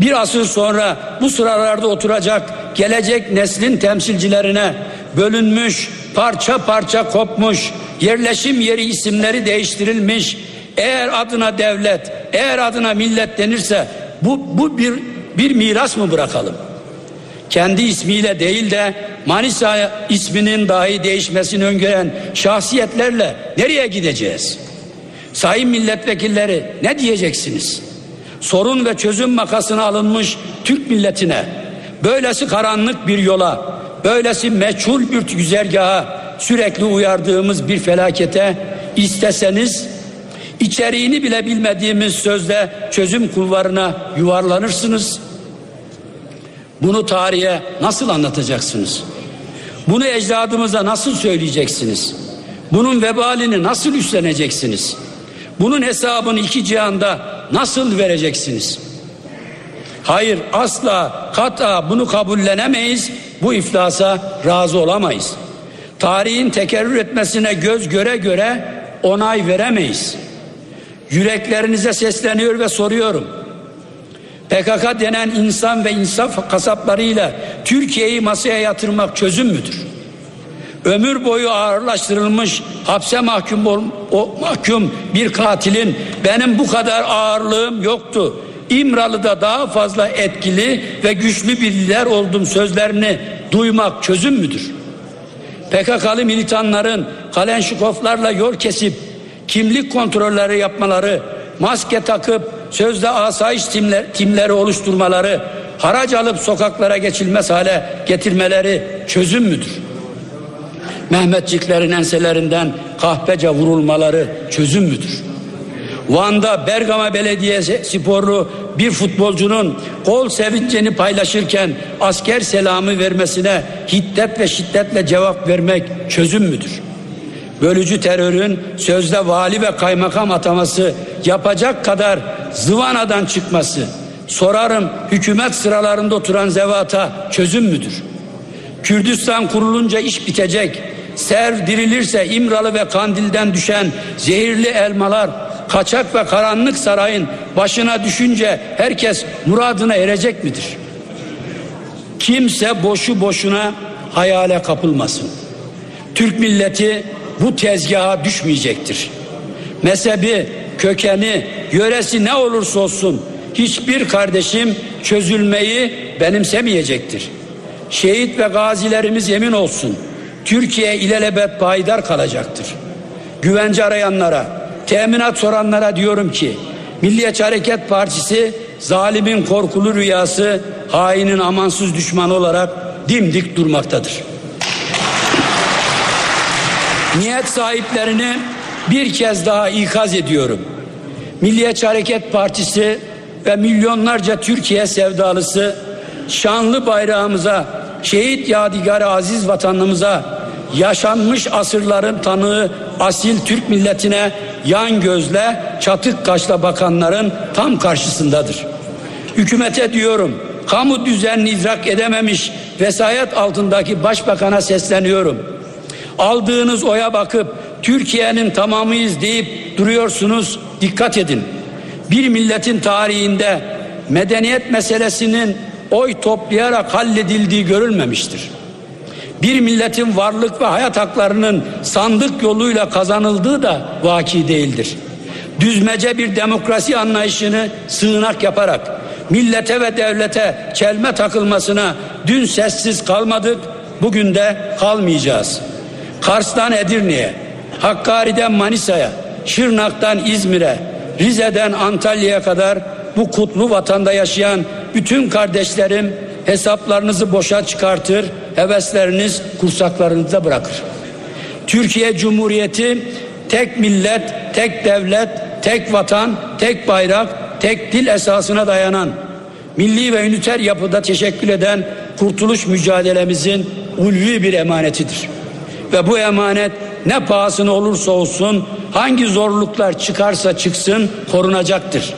Bir asır sonra bu sıralarda oturacak gelecek neslin temsilcilerine bölünmüş, parça parça kopmuş, yerleşim yeri isimleri değiştirilmiş, eğer adına devlet, eğer adına millet denirse bu, bu bir, bir miras mı bırakalım? Kendi ismiyle değil de Manisa isminin dahi değişmesini öngören şahsiyetlerle nereye gideceğiz? Sayın milletvekilleri ne diyeceksiniz? Sorun ve çözüm makasına alınmış Türk milletine böylesi karanlık bir yola, böylesi meçhul bir güzergaha sürekli uyardığımız bir felakete isteseniz içeriğini bile bilmediğimiz sözde çözüm kulvarına yuvarlanırsınız. Bunu tarihe nasıl anlatacaksınız? Bunu ecdadımıza nasıl söyleyeceksiniz? Bunun vebalini nasıl üstleneceksiniz? Bunun hesabını iki cihanda nasıl vereceksiniz? Hayır asla kata bunu kabullenemeyiz. Bu iflasa razı olamayız. Tarihin tekerrür etmesine göz göre göre onay veremeyiz. Yüreklerinize sesleniyor ve soruyorum. PKK denen insan ve insaf kasaplarıyla Türkiye'yi masaya yatırmak çözüm müdür? Ömür boyu ağırlaştırılmış hapse mahkum ol, o mahkum bir katilin benim bu kadar ağırlığım yoktu. İmralı'da daha fazla etkili ve güçlü bir lider oldum sözlerini duymak çözüm müdür? PKK'lı militanların Kalenşikovlarla yol kesip kimlik kontrolleri yapmaları, maske takıp sözde asayiş timler, timleri oluşturmaları, harac alıp sokaklara geçilmez hale getirmeleri çözüm müdür? Mehmetçiklerin enselerinden kahpece vurulmaları çözüm müdür? Van'da Bergama Belediyesi sporlu bir futbolcunun gol sevincini paylaşırken asker selamı vermesine hiddet ve şiddetle cevap vermek çözüm müdür? bölücü terörün sözde vali ve kaymakam ataması yapacak kadar zıvanadan çıkması sorarım hükümet sıralarında oturan zevata çözüm müdür? Kürdistan kurulunca iş bitecek. Serv dirilirse İmralı ve Kandil'den düşen zehirli elmalar kaçak ve karanlık sarayın başına düşünce herkes muradına erecek midir? Kimse boşu boşuna hayale kapılmasın. Türk milleti bu tezgaha düşmeyecektir. Mezhebi, kökeni, yöresi ne olursa olsun hiçbir kardeşim çözülmeyi benimsemeyecektir. Şehit ve gazilerimiz yemin olsun Türkiye ilelebet payidar kalacaktır. Güvence arayanlara, teminat soranlara diyorum ki Milliyetçi Hareket Partisi zalimin korkulu rüyası, hainin amansız düşmanı olarak dimdik durmaktadır. Niyet sahiplerini bir kez daha ikaz ediyorum. Milliyetçi Hareket Partisi ve milyonlarca Türkiye sevdalısı şanlı bayrağımıza, şehit yadigarı aziz vatanımıza, yaşanmış asırların tanığı asil Türk milletine yan gözle, çatık kaşla bakanların tam karşısındadır. Hükümete diyorum, kamu düzenini idrak edememiş vesayet altındaki başbakana sesleniyorum. Aldığınız oya bakıp Türkiye'nin tamamıyız deyip duruyorsunuz. Dikkat edin. Bir milletin tarihinde medeniyet meselesinin oy toplayarak halledildiği görülmemiştir. Bir milletin varlık ve hayat haklarının sandık yoluyla kazanıldığı da vaki değildir. Düzmece bir demokrasi anlayışını sığınak yaparak millete ve devlete çelme takılmasına dün sessiz kalmadık, bugün de kalmayacağız. Kars'tan Edirne'ye, Hakkari'den Manisa'ya, Şırnak'tan İzmir'e, Rize'den Antalya'ya kadar bu kutlu vatanda yaşayan bütün kardeşlerim hesaplarınızı boşa çıkartır, hevesleriniz kursaklarınızda bırakır. Türkiye Cumhuriyeti tek millet, tek devlet, tek vatan, tek bayrak, tek dil esasına dayanan milli ve üniter yapıda teşekkül eden kurtuluş mücadelemizin ulvi bir emanetidir. Ve bu emanet ne pahasına olursa olsun hangi zorluklar çıkarsa çıksın korunacaktır.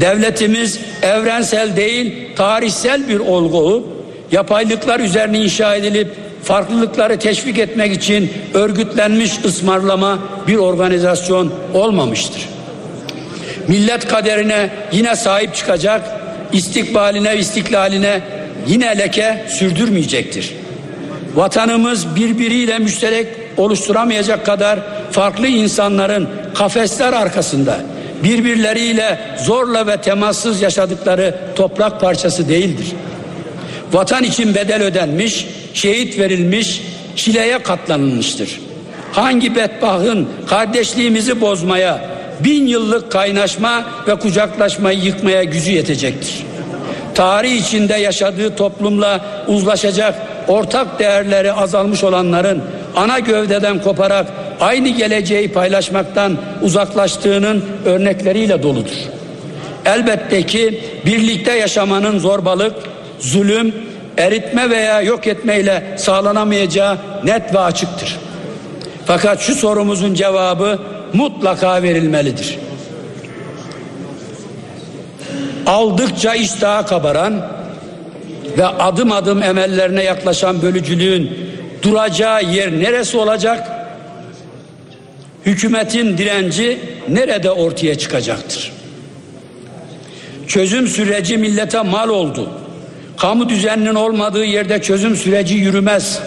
Devletimiz evrensel değil tarihsel bir olgu yapaylıklar üzerine inşa edilip farklılıkları teşvik etmek için örgütlenmiş ısmarlama bir organizasyon olmamıştır. Millet kaderine yine sahip çıkacak, istikbaline istiklaline yine leke sürdürmeyecektir. Vatanımız birbiriyle müşterek oluşturamayacak kadar farklı insanların kafesler arkasında birbirleriyle zorla ve temassız yaşadıkları toprak parçası değildir. Vatan için bedel ödenmiş, şehit verilmiş, çileye katlanılmıştır. Hangi bedbahın kardeşliğimizi bozmaya, bin yıllık kaynaşma ve kucaklaşmayı yıkmaya gücü yetecektir. Tarih içinde yaşadığı toplumla uzlaşacak ortak değerleri azalmış olanların ana gövdeden koparak aynı geleceği paylaşmaktan uzaklaştığının örnekleriyle doludur. Elbette ki birlikte yaşamanın zorbalık, zulüm, eritme veya yok etmeyle sağlanamayacağı net ve açıktır. Fakat şu sorumuzun cevabı mutlaka verilmelidir. Aldıkça iştaha kabaran ve adım adım emellerine yaklaşan bölücülüğün duracağı yer neresi olacak? Hükümetin direnci nerede ortaya çıkacaktır? Çözüm süreci millete mal oldu. Kamu düzeninin olmadığı yerde çözüm süreci yürümez.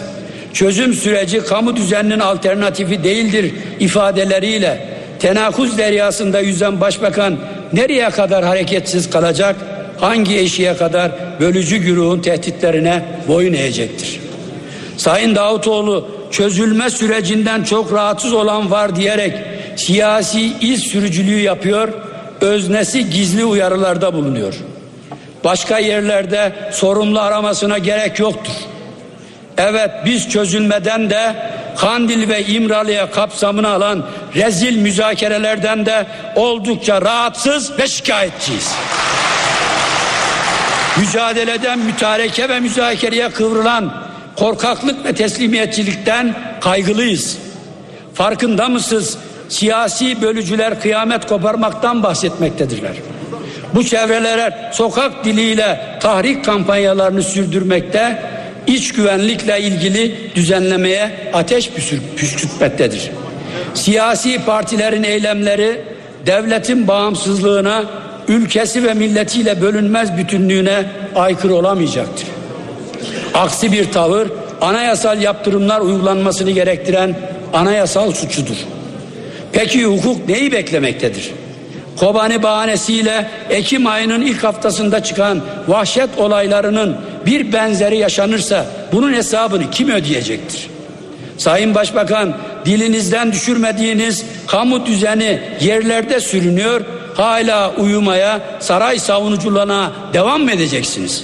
Çözüm süreci kamu düzeninin alternatifi değildir ifadeleriyle tenakuz deryasında yüzen başbakan nereye kadar hareketsiz kalacak? Hangi eşiğe kadar bölücü güruhun tehditlerine boyun eğecektir? Sayın Davutoğlu çözülme sürecinden çok rahatsız olan var diyerek siyasi iz sürücülüğü yapıyor, öznesi gizli uyarılarda bulunuyor. Başka yerlerde sorumlu aramasına gerek yoktur. Evet biz çözülmeden de Kandil ve İmralı'ya kapsamını alan rezil müzakerelerden de oldukça rahatsız ve şikayetçiyiz. Mücadeleden mütareke ve müzakereye kıvrılan korkaklık ve teslimiyetçilikten kaygılıyız. Farkında mısınız? Siyasi bölücüler kıyamet koparmaktan bahsetmektedirler. Bu çevreler sokak diliyle tahrik kampanyalarını sürdürmekte, iç güvenlikle ilgili düzenlemeye ateş püskürtmektedir. Siyasi partilerin eylemleri devletin bağımsızlığına, ülkesi ve milletiyle bölünmez bütünlüğüne aykırı olamayacaktır. Aksi bir tavır anayasal yaptırımlar uygulanmasını gerektiren anayasal suçudur. Peki hukuk neyi beklemektedir? Kobani bahanesiyle Ekim ayının ilk haftasında çıkan vahşet olaylarının bir benzeri yaşanırsa bunun hesabını kim ödeyecektir? Sayın Başbakan dilinizden düşürmediğiniz kamu düzeni yerlerde sürünüyor. Hala uyumaya, saray savunuculuğuna devam mı edeceksiniz?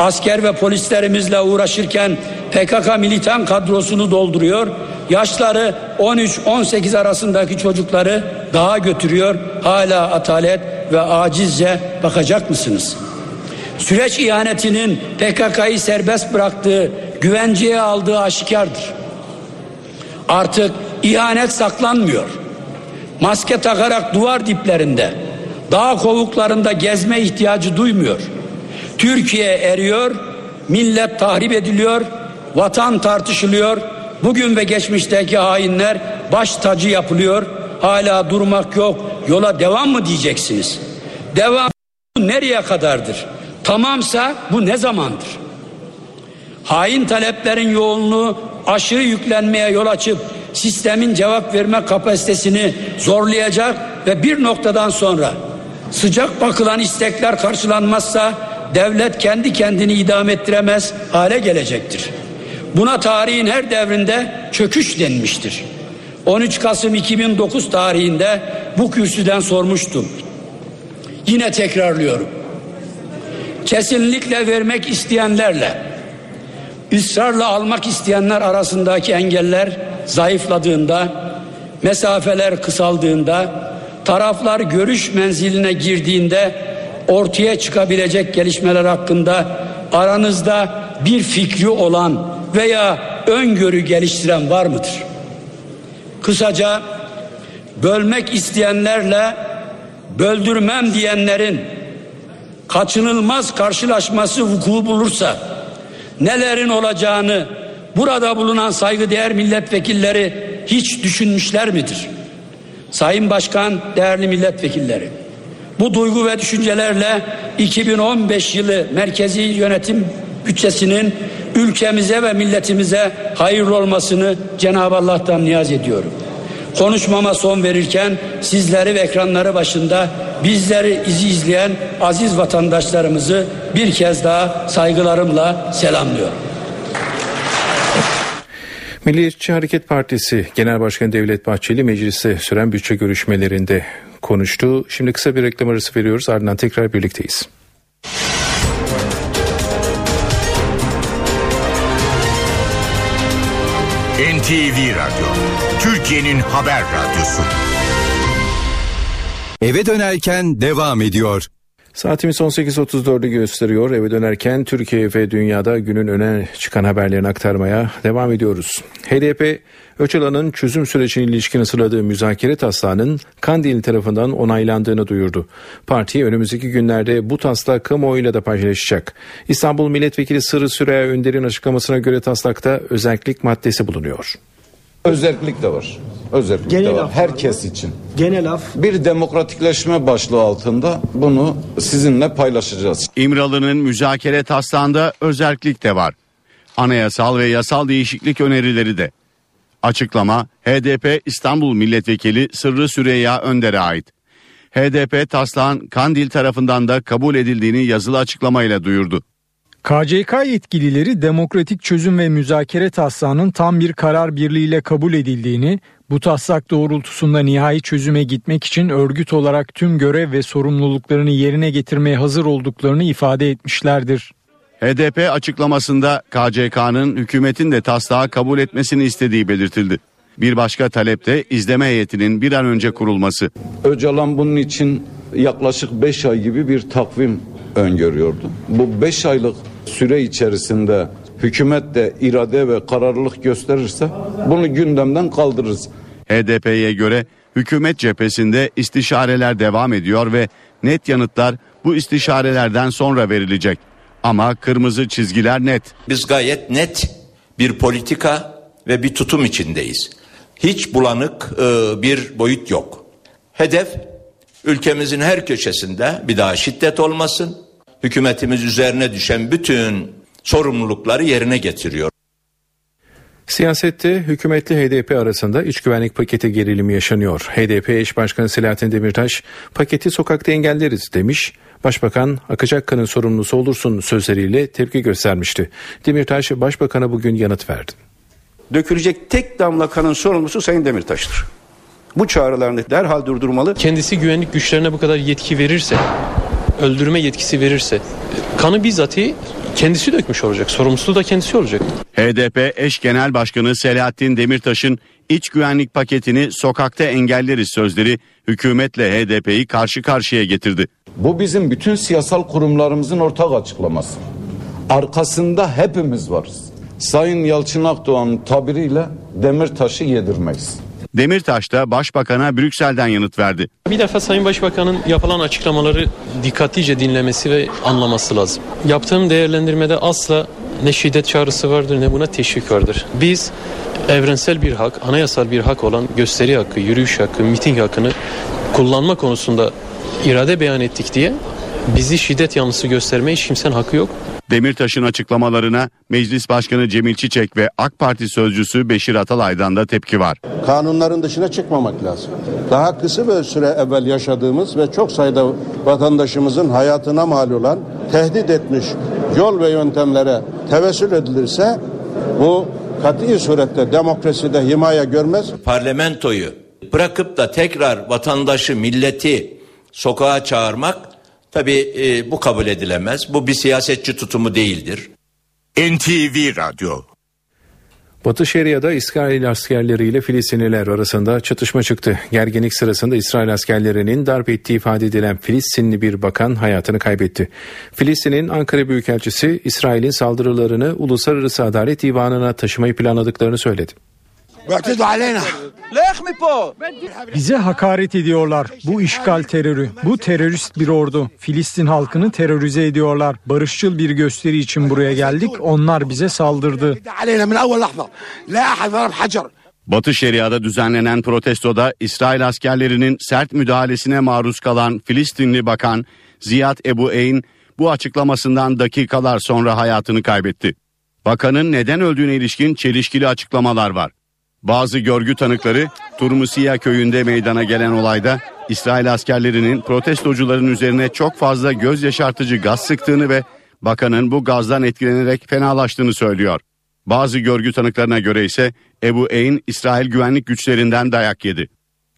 Asker ve polislerimizle uğraşırken PKK militan kadrosunu dolduruyor. Yaşları 13-18 arasındaki çocukları daha götürüyor. Hala atalet ve acizce bakacak mısınız? Süreç ihanetinin PKK'yı serbest bıraktığı, güvenceye aldığı aşikardır. Artık ihanet saklanmıyor. Maske takarak duvar diplerinde, dağ kovuklarında gezme ihtiyacı duymuyor. Türkiye eriyor, millet tahrip ediliyor, vatan tartışılıyor. Bugün ve geçmişteki hainler baş tacı yapılıyor. Hala durmak yok. Yola devam mı diyeceksiniz? Devam nereye kadardır? Tamamsa bu ne zamandır? Hain taleplerin yoğunluğu aşırı yüklenmeye yol açıp sistemin cevap verme kapasitesini zorlayacak ve bir noktadan sonra sıcak bakılan istekler karşılanmazsa devlet kendi kendini idam ettiremez hale gelecektir. Buna tarihin her devrinde çöküş denmiştir. 13 Kasım 2009 tarihinde bu kürsüden sormuştum. Yine tekrarlıyorum. Kesinlikle vermek isteyenlerle ısrarla almak isteyenler arasındaki engeller zayıfladığında, mesafeler kısaldığında, taraflar görüş menziline girdiğinde ortaya çıkabilecek gelişmeler hakkında aranızda bir fikri olan veya öngörü geliştiren var mıdır? Kısaca bölmek isteyenlerle böldürmem diyenlerin kaçınılmaz karşılaşması vuku bulursa nelerin olacağını burada bulunan saygıdeğer milletvekilleri hiç düşünmüşler midir? Sayın Başkan, değerli milletvekilleri, bu duygu ve düşüncelerle 2015 yılı merkezi yönetim bütçesinin ülkemize ve milletimize hayırlı olmasını Cenab-ı Allah'tan niyaz ediyorum. Konuşmama son verirken sizleri ve ekranları başında bizleri izi izleyen aziz vatandaşlarımızı bir kez daha saygılarımla selamlıyorum. Milliyetçi Hareket Partisi Genel Başkanı Devlet Bahçeli mecliste süren bütçe görüşmelerinde konuştu. Şimdi kısa bir reklam arası veriyoruz ardından tekrar birlikteyiz. NTV Radyo, Türkiye'nin haber radyosu. Eve dönerken devam ediyor. Saatimiz 18.34'ü gösteriyor. Eve dönerken Türkiye ve dünyada günün öne çıkan haberlerini aktarmaya devam ediyoruz. HDP, Öcalan'ın çözüm sürecine ilişkin ısırladığı müzakere taslağının Kandil tarafından onaylandığını duyurdu. Parti önümüzdeki günlerde bu taslağı kamuoyuyla da paylaşacak. İstanbul Milletvekili Sırrı Süreyya Önder'in açıklamasına göre taslakta özellik maddesi bulunuyor. Özellik de var. Özellik Genel de var. af Herkes için. Genel af. Bir demokratikleşme başlığı altında bunu sizinle paylaşacağız. İmralı'nın müzakere taslağında özellik de var. Anayasal ve yasal değişiklik önerileri de. Açıklama HDP İstanbul Milletvekili Sırrı Süreyya Önder'e ait. HDP taslağın Kandil tarafından da kabul edildiğini yazılı açıklamayla duyurdu. KCK yetkilileri demokratik çözüm ve müzakere taslağının tam bir karar birliğiyle kabul edildiğini, bu taslak doğrultusunda nihai çözüme gitmek için örgüt olarak tüm görev ve sorumluluklarını yerine getirmeye hazır olduklarını ifade etmişlerdir. HDP açıklamasında KCK'nın hükümetin de taslağı kabul etmesini istediği belirtildi. Bir başka talep de izleme heyetinin bir an önce kurulması. Öcalan bunun için yaklaşık 5 ay gibi bir takvim öngörüyordu. Bu 5 aylık süre içerisinde hükümet de irade ve kararlılık gösterirse bunu gündemden kaldırırız. HDP'ye göre hükümet cephesinde istişareler devam ediyor ve net yanıtlar bu istişarelerden sonra verilecek. Ama kırmızı çizgiler net. Biz gayet net bir politika ve bir tutum içindeyiz. Hiç bulanık e, bir boyut yok. Hedef ülkemizin her köşesinde bir daha şiddet olmasın. Hükümetimiz üzerine düşen bütün sorumlulukları yerine getiriyor. Siyasette hükümetli HDP arasında iç güvenlik paketi gerilimi yaşanıyor. HDP eş başkanı Selahattin Demirtaş paketi sokakta engelleriz demiş. Başbakan akacak kanın sorumlusu olursun sözleriyle tepki göstermişti. Demirtaş başbakana bugün yanıt verdi. Dökülecek tek damla kanın sorumlusu Sayın Demirtaş'tır. Bu çağrılarını derhal durdurmalı. Kendisi güvenlik güçlerine bu kadar yetki verirse, öldürme yetkisi verirse, kanı bizzati kendisi dökmüş olacak. Sorumlusu da kendisi olacak. HDP eş genel başkanı Selahattin Demirtaş'ın iç güvenlik paketini sokakta engelleriz sözleri hükümetle HDP'yi karşı karşıya getirdi. Bu bizim bütün siyasal kurumlarımızın ortak açıklaması. Arkasında hepimiz varız. Sayın Yalçın Akdoğan'ın tabiriyle Demirtaş'ı yedirmeyiz. Demirtaş da başbakana Brüksel'den yanıt verdi. Bir defa Sayın Başbakan'ın yapılan açıklamaları dikkatlice dinlemesi ve anlaması lazım. Yaptığım değerlendirmede asla ne şiddet çağrısı vardır ne buna teşvik vardır. Biz evrensel bir hak, anayasal bir hak olan gösteri hakkı, yürüyüş hakkı, miting hakkını kullanma konusunda irade beyan ettik diye bizi şiddet yanlısı göstermeye hiç kimsenin hakkı yok. Demirtaş'ın açıklamalarına Meclis Başkanı Cemil Çiçek ve AK Parti sözcüsü Beşir Atalay'dan da tepki var. Kanunların dışına çıkmamak lazım. Daha kısa bir süre evvel yaşadığımız ve çok sayıda vatandaşımızın hayatına mal olan tehdit etmiş yol ve yöntemlere tevessül edilirse bu kat'i surette demokraside himaye görmez. Parlamentoyu bırakıp da tekrar vatandaşı, milleti sokağa çağırmak tabii e, bu kabul edilemez. Bu bir siyasetçi tutumu değildir. NTV Radyo Batı Şeria'da İsrail askerleriyle Filistinliler arasında çatışma çıktı. Gerginlik sırasında İsrail askerlerinin darp ettiği ifade edilen Filistinli bir bakan hayatını kaybetti. Filistin'in Ankara Büyükelçisi İsrail'in saldırılarını Uluslararası Adalet Divanı'na taşımayı planladıklarını söyledi. Bize hakaret ediyorlar. Bu işgal terörü. Bu terörist bir ordu. Filistin halkını terörize ediyorlar. Barışçıl bir gösteri için buraya geldik. Onlar bize saldırdı. Batı Şeria'da düzenlenen protestoda İsrail askerlerinin sert müdahalesine maruz kalan Filistinli bakan Ziyad Ebu Eyn bu açıklamasından dakikalar sonra hayatını kaybetti. Bakanın neden öldüğüne ilişkin çelişkili açıklamalar var. Bazı görgü tanıkları Turmusiya köyünde meydana gelen olayda İsrail askerlerinin protestocuların üzerine çok fazla göz yaşartıcı gaz sıktığını ve bakanın bu gazdan etkilenerek fenalaştığını söylüyor. Bazı görgü tanıklarına göre ise Ebu Eyn İsrail güvenlik güçlerinden dayak yedi.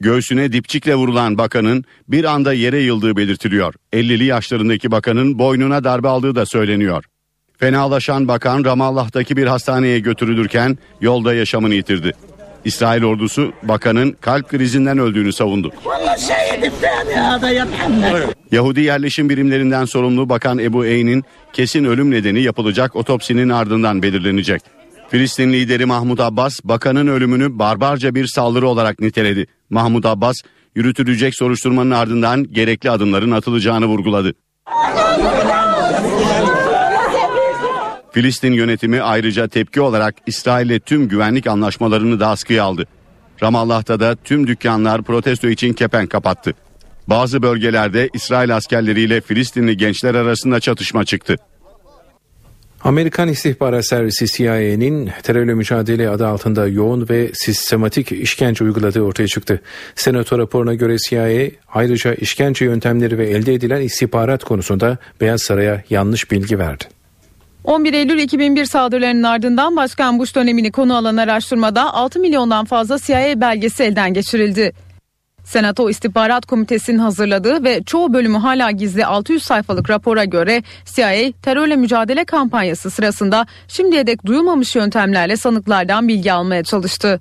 Göğsüne dipçikle vurulan bakanın bir anda yere yıldığı belirtiliyor. 50'li yaşlarındaki bakanın boynuna darbe aldığı da söyleniyor. Fenalaşan bakan Ramallah'taki bir hastaneye götürülürken yolda yaşamını yitirdi. İsrail ordusu bakanın kalp krizinden öldüğünü savundu. Yahudi yerleşim birimlerinden sorumlu Bakan Ebu Eyn'in kesin ölüm nedeni yapılacak otopsinin ardından belirlenecek. Filistin lideri Mahmut Abbas bakanın ölümünü barbarca bir saldırı olarak niteledi. Mahmut Abbas yürütülecek soruşturmanın ardından gerekli adımların atılacağını vurguladı. Filistin yönetimi ayrıca tepki olarak İsrail'le tüm güvenlik anlaşmalarını da askıya aldı. Ramallah'ta da tüm dükkanlar protesto için kepen kapattı. Bazı bölgelerde İsrail askerleriyle Filistinli gençler arasında çatışma çıktı. Amerikan İstihbarat Servisi CIA'nin terörle mücadele adı altında yoğun ve sistematik işkence uyguladığı ortaya çıktı. Senato raporuna göre CIA ayrıca işkence yöntemleri ve elde edilen istihbarat konusunda Beyaz Saray'a yanlış bilgi verdi. 11 Eylül 2001 saldırılarının ardından Başkan Bush dönemini konu alan araştırmada 6 milyondan fazla CIA belgesi elden geçirildi. Senato İstihbarat Komitesi'nin hazırladığı ve çoğu bölümü hala gizli 600 sayfalık rapora göre CIA terörle mücadele kampanyası sırasında şimdiye dek duyulmamış yöntemlerle sanıklardan bilgi almaya çalıştı.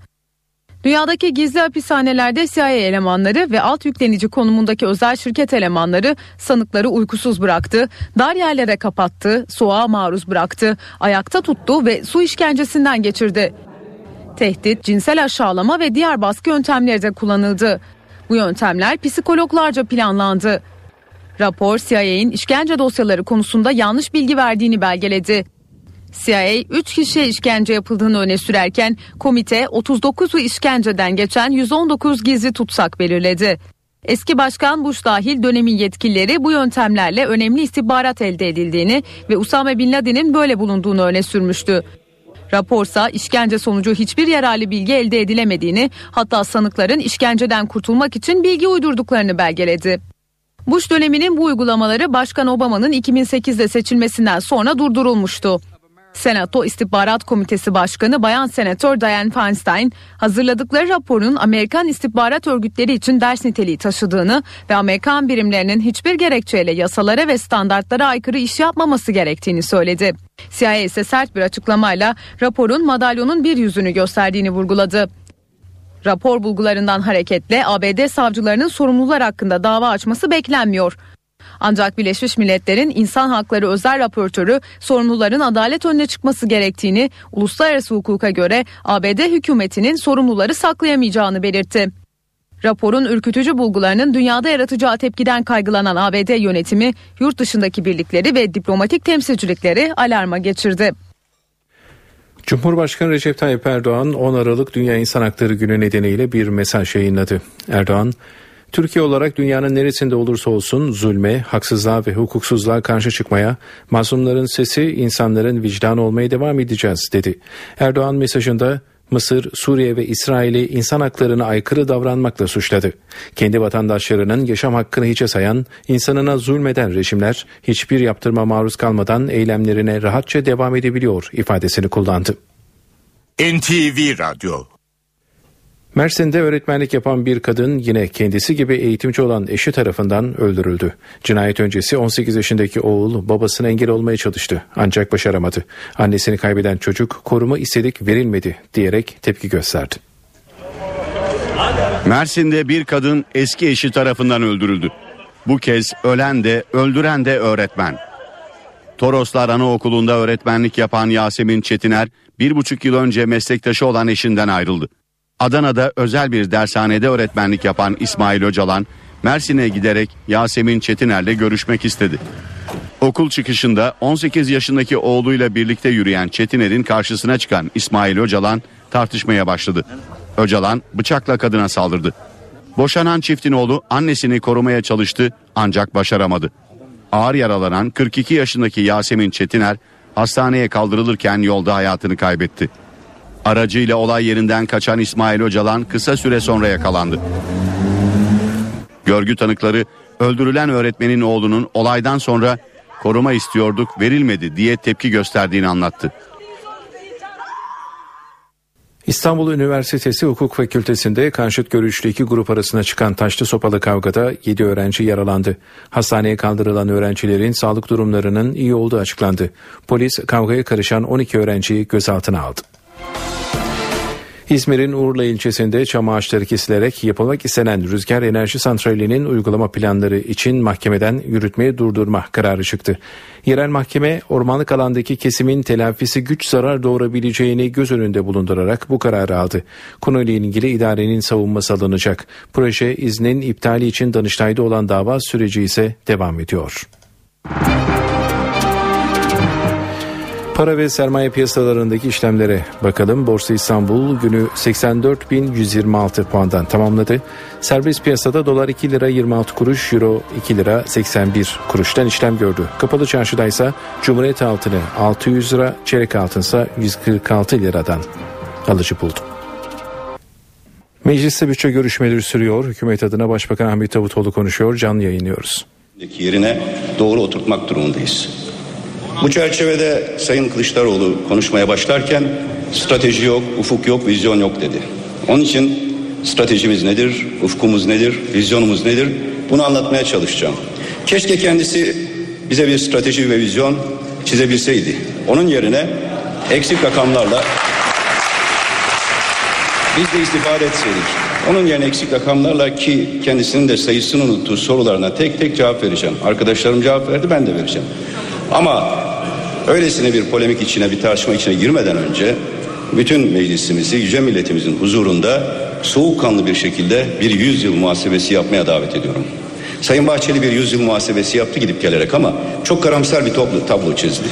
Dünyadaki gizli hapishanelerde CIA elemanları ve alt yüklenici konumundaki özel şirket elemanları sanıkları uykusuz bıraktı, dar yerlere kapattı, soğuğa maruz bıraktı, ayakta tuttu ve su işkencesinden geçirdi. Tehdit, cinsel aşağılama ve diğer baskı yöntemleri de kullanıldı. Bu yöntemler psikologlarca planlandı. Rapor CIA'in işkence dosyaları konusunda yanlış bilgi verdiğini belgeledi. CIA 3 kişiye işkence yapıldığını öne sürerken komite 39'u işkenceden geçen 119 gizli tutsak belirledi. Eski Başkan Bush dahil dönemin yetkilileri bu yöntemlerle önemli istihbarat elde edildiğini ve Usame Bin Laden'in böyle bulunduğunu öne sürmüştü. Raporsa işkence sonucu hiçbir yararlı bilgi elde edilemediğini hatta sanıkların işkenceden kurtulmak için bilgi uydurduklarını belgeledi. Bush döneminin bu uygulamaları Başkan Obama'nın 2008'de seçilmesinden sonra durdurulmuştu. Senato İstihbarat Komitesi Başkanı Bayan Senatör Dianne Feinstein hazırladıkları raporun Amerikan istihbarat örgütleri için ders niteliği taşıdığını ve Amerikan birimlerinin hiçbir gerekçeyle yasalara ve standartlara aykırı iş yapmaması gerektiğini söyledi. CIA ise sert bir açıklamayla raporun madalyonun bir yüzünü gösterdiğini vurguladı. Rapor bulgularından hareketle ABD savcılarının sorumlular hakkında dava açması beklenmiyor. Ancak Birleşmiş Milletler'in insan hakları özel raportörü sorumluların adalet önüne çıkması gerektiğini, uluslararası hukuka göre ABD hükümetinin sorumluları saklayamayacağını belirtti. Raporun ürkütücü bulgularının dünyada yaratacağı tepkiden kaygılanan ABD yönetimi yurt dışındaki birlikleri ve diplomatik temsilcilikleri alarma geçirdi. Cumhurbaşkanı Recep Tayyip Erdoğan 10 Aralık Dünya İnsan Hakları Günü nedeniyle bir mesaj yayınladı. Erdoğan, Türkiye olarak dünyanın neresinde olursa olsun zulme, haksızlığa ve hukuksuzluğa karşı çıkmaya, masumların sesi, insanların vicdanı olmaya devam edeceğiz dedi. Erdoğan mesajında Mısır, Suriye ve İsrail'i insan haklarına aykırı davranmakla suçladı. Kendi vatandaşlarının yaşam hakkını hiçe sayan, insanına zulmeden rejimler hiçbir yaptırma maruz kalmadan eylemlerine rahatça devam edebiliyor ifadesini kullandı. NTV Radyo Mersin'de öğretmenlik yapan bir kadın yine kendisi gibi eğitimci olan eşi tarafından öldürüldü. Cinayet öncesi 18 yaşındaki oğul babasına engel olmaya çalıştı ancak başaramadı. Annesini kaybeden çocuk koruma istedik verilmedi diyerek tepki gösterdi. Mersin'de bir kadın eski eşi tarafından öldürüldü. Bu kez ölen de öldüren de öğretmen. Toroslar Anaokulu'nda öğretmenlik yapan Yasemin Çetiner bir buçuk yıl önce meslektaşı olan eşinden ayrıldı. Adana'da özel bir dershanede öğretmenlik yapan İsmail Öcalan, Mersin'e giderek Yasemin Çetiner'le görüşmek istedi. Okul çıkışında 18 yaşındaki oğluyla birlikte yürüyen Çetiner'in karşısına çıkan İsmail Öcalan tartışmaya başladı. Öcalan bıçakla kadına saldırdı. Boşanan çiftin oğlu annesini korumaya çalıştı ancak başaramadı. Ağır yaralanan 42 yaşındaki Yasemin Çetiner hastaneye kaldırılırken yolda hayatını kaybetti. Aracıyla olay yerinden kaçan İsmail Öcalan kısa süre sonra yakalandı. Görgü tanıkları öldürülen öğretmenin oğlunun olaydan sonra koruma istiyorduk verilmedi diye tepki gösterdiğini anlattı. İstanbul Üniversitesi Hukuk Fakültesi'nde karşıt görüşlü iki grup arasında çıkan taşlı sopalı kavgada 7 öğrenci yaralandı. Hastaneye kaldırılan öğrencilerin sağlık durumlarının iyi olduğu açıklandı. Polis kavgaya karışan 12 öğrenciyi gözaltına aldı. İzmir'in Urla ilçesinde çam ağaçları kesilerek yapılmak istenen rüzgar enerji santralinin uygulama planları için mahkemeden yürütmeye durdurma kararı çıktı. Yerel mahkeme ormanlık alandaki kesimin telafisi güç zarar doğurabileceğini göz önünde bulundurarak bu kararı aldı. Konuyla ilgili idarenin savunması alınacak. Proje iznin iptali için Danıştay'da olan dava süreci ise devam ediyor. Para ve sermaye piyasalarındaki işlemlere bakalım. Borsa İstanbul günü 84.126 puandan tamamladı. Serbest piyasada dolar 2 lira 26 kuruş, euro 2 lira 81 kuruştan işlem gördü. Kapalı çarşıda ise Cumhuriyet altını 600 lira, çeyrek altınsa 146 liradan alıcı buldu. Mecliste bütçe görüşmeleri sürüyor. Hükümet adına Başbakan Ahmet Davutoğlu konuşuyor. Canlı yayınlıyoruz. Yerine doğru oturtmak durumundayız. Bu çerçevede Sayın Kılıçdaroğlu konuşmaya başlarken strateji yok, ufuk yok, vizyon yok dedi. Onun için stratejimiz nedir, ufkumuz nedir, vizyonumuz nedir bunu anlatmaya çalışacağım. Keşke kendisi bize bir strateji ve vizyon çizebilseydi. Onun yerine eksik rakamlarla biz de istifade etseydik. Onun yerine eksik rakamlarla ki kendisinin de sayısını unuttuğu sorularına tek tek cevap vereceğim. Arkadaşlarım cevap verdi ben de vereceğim. Ama öylesine bir polemik içine bir tartışma içine girmeden önce bütün meclisimizi yüce milletimizin huzurunda soğukkanlı bir şekilde bir yüzyıl muhasebesi yapmaya davet ediyorum. Sayın Bahçeli bir yüzyıl muhasebesi yaptı gidip gelerek ama çok karamsar bir tablo, tablo çizdi.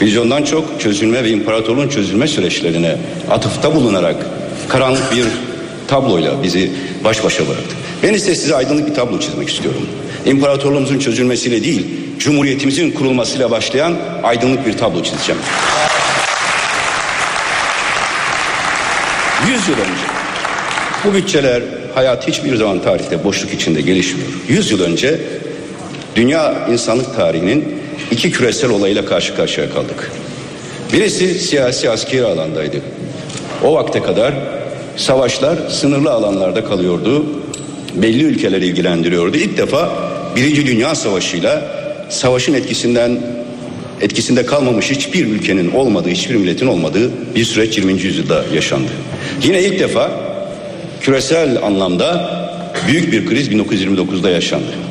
Vizyondan çok çözülme ve imparatorluğun çözülme süreçlerine atıfta bulunarak karanlık bir tabloyla bizi baş başa bıraktı. Ben ise size aydınlık bir tablo çizmek istiyorum. İmparatorluğumuzun çözülmesiyle değil, Cumhuriyetimizin kurulmasıyla başlayan aydınlık bir tablo çizeceğim. Yüz yıl önce bu bütçeler hayat hiçbir zaman tarihte boşluk içinde gelişmiyor. Yüz yıl önce dünya insanlık tarihinin iki küresel olayla karşı karşıya kaldık. Birisi siyasi askeri alandaydı. O vakte kadar savaşlar sınırlı alanlarda kalıyordu. Belli ülkeleri ilgilendiriyordu. İlk defa Birinci Dünya Savaşı'yla savaşın etkisinden etkisinde kalmamış hiçbir ülkenin olmadığı, hiçbir milletin olmadığı bir süreç 20. yüzyılda yaşandı. Yine ilk defa küresel anlamda büyük bir kriz 1929'da yaşandı.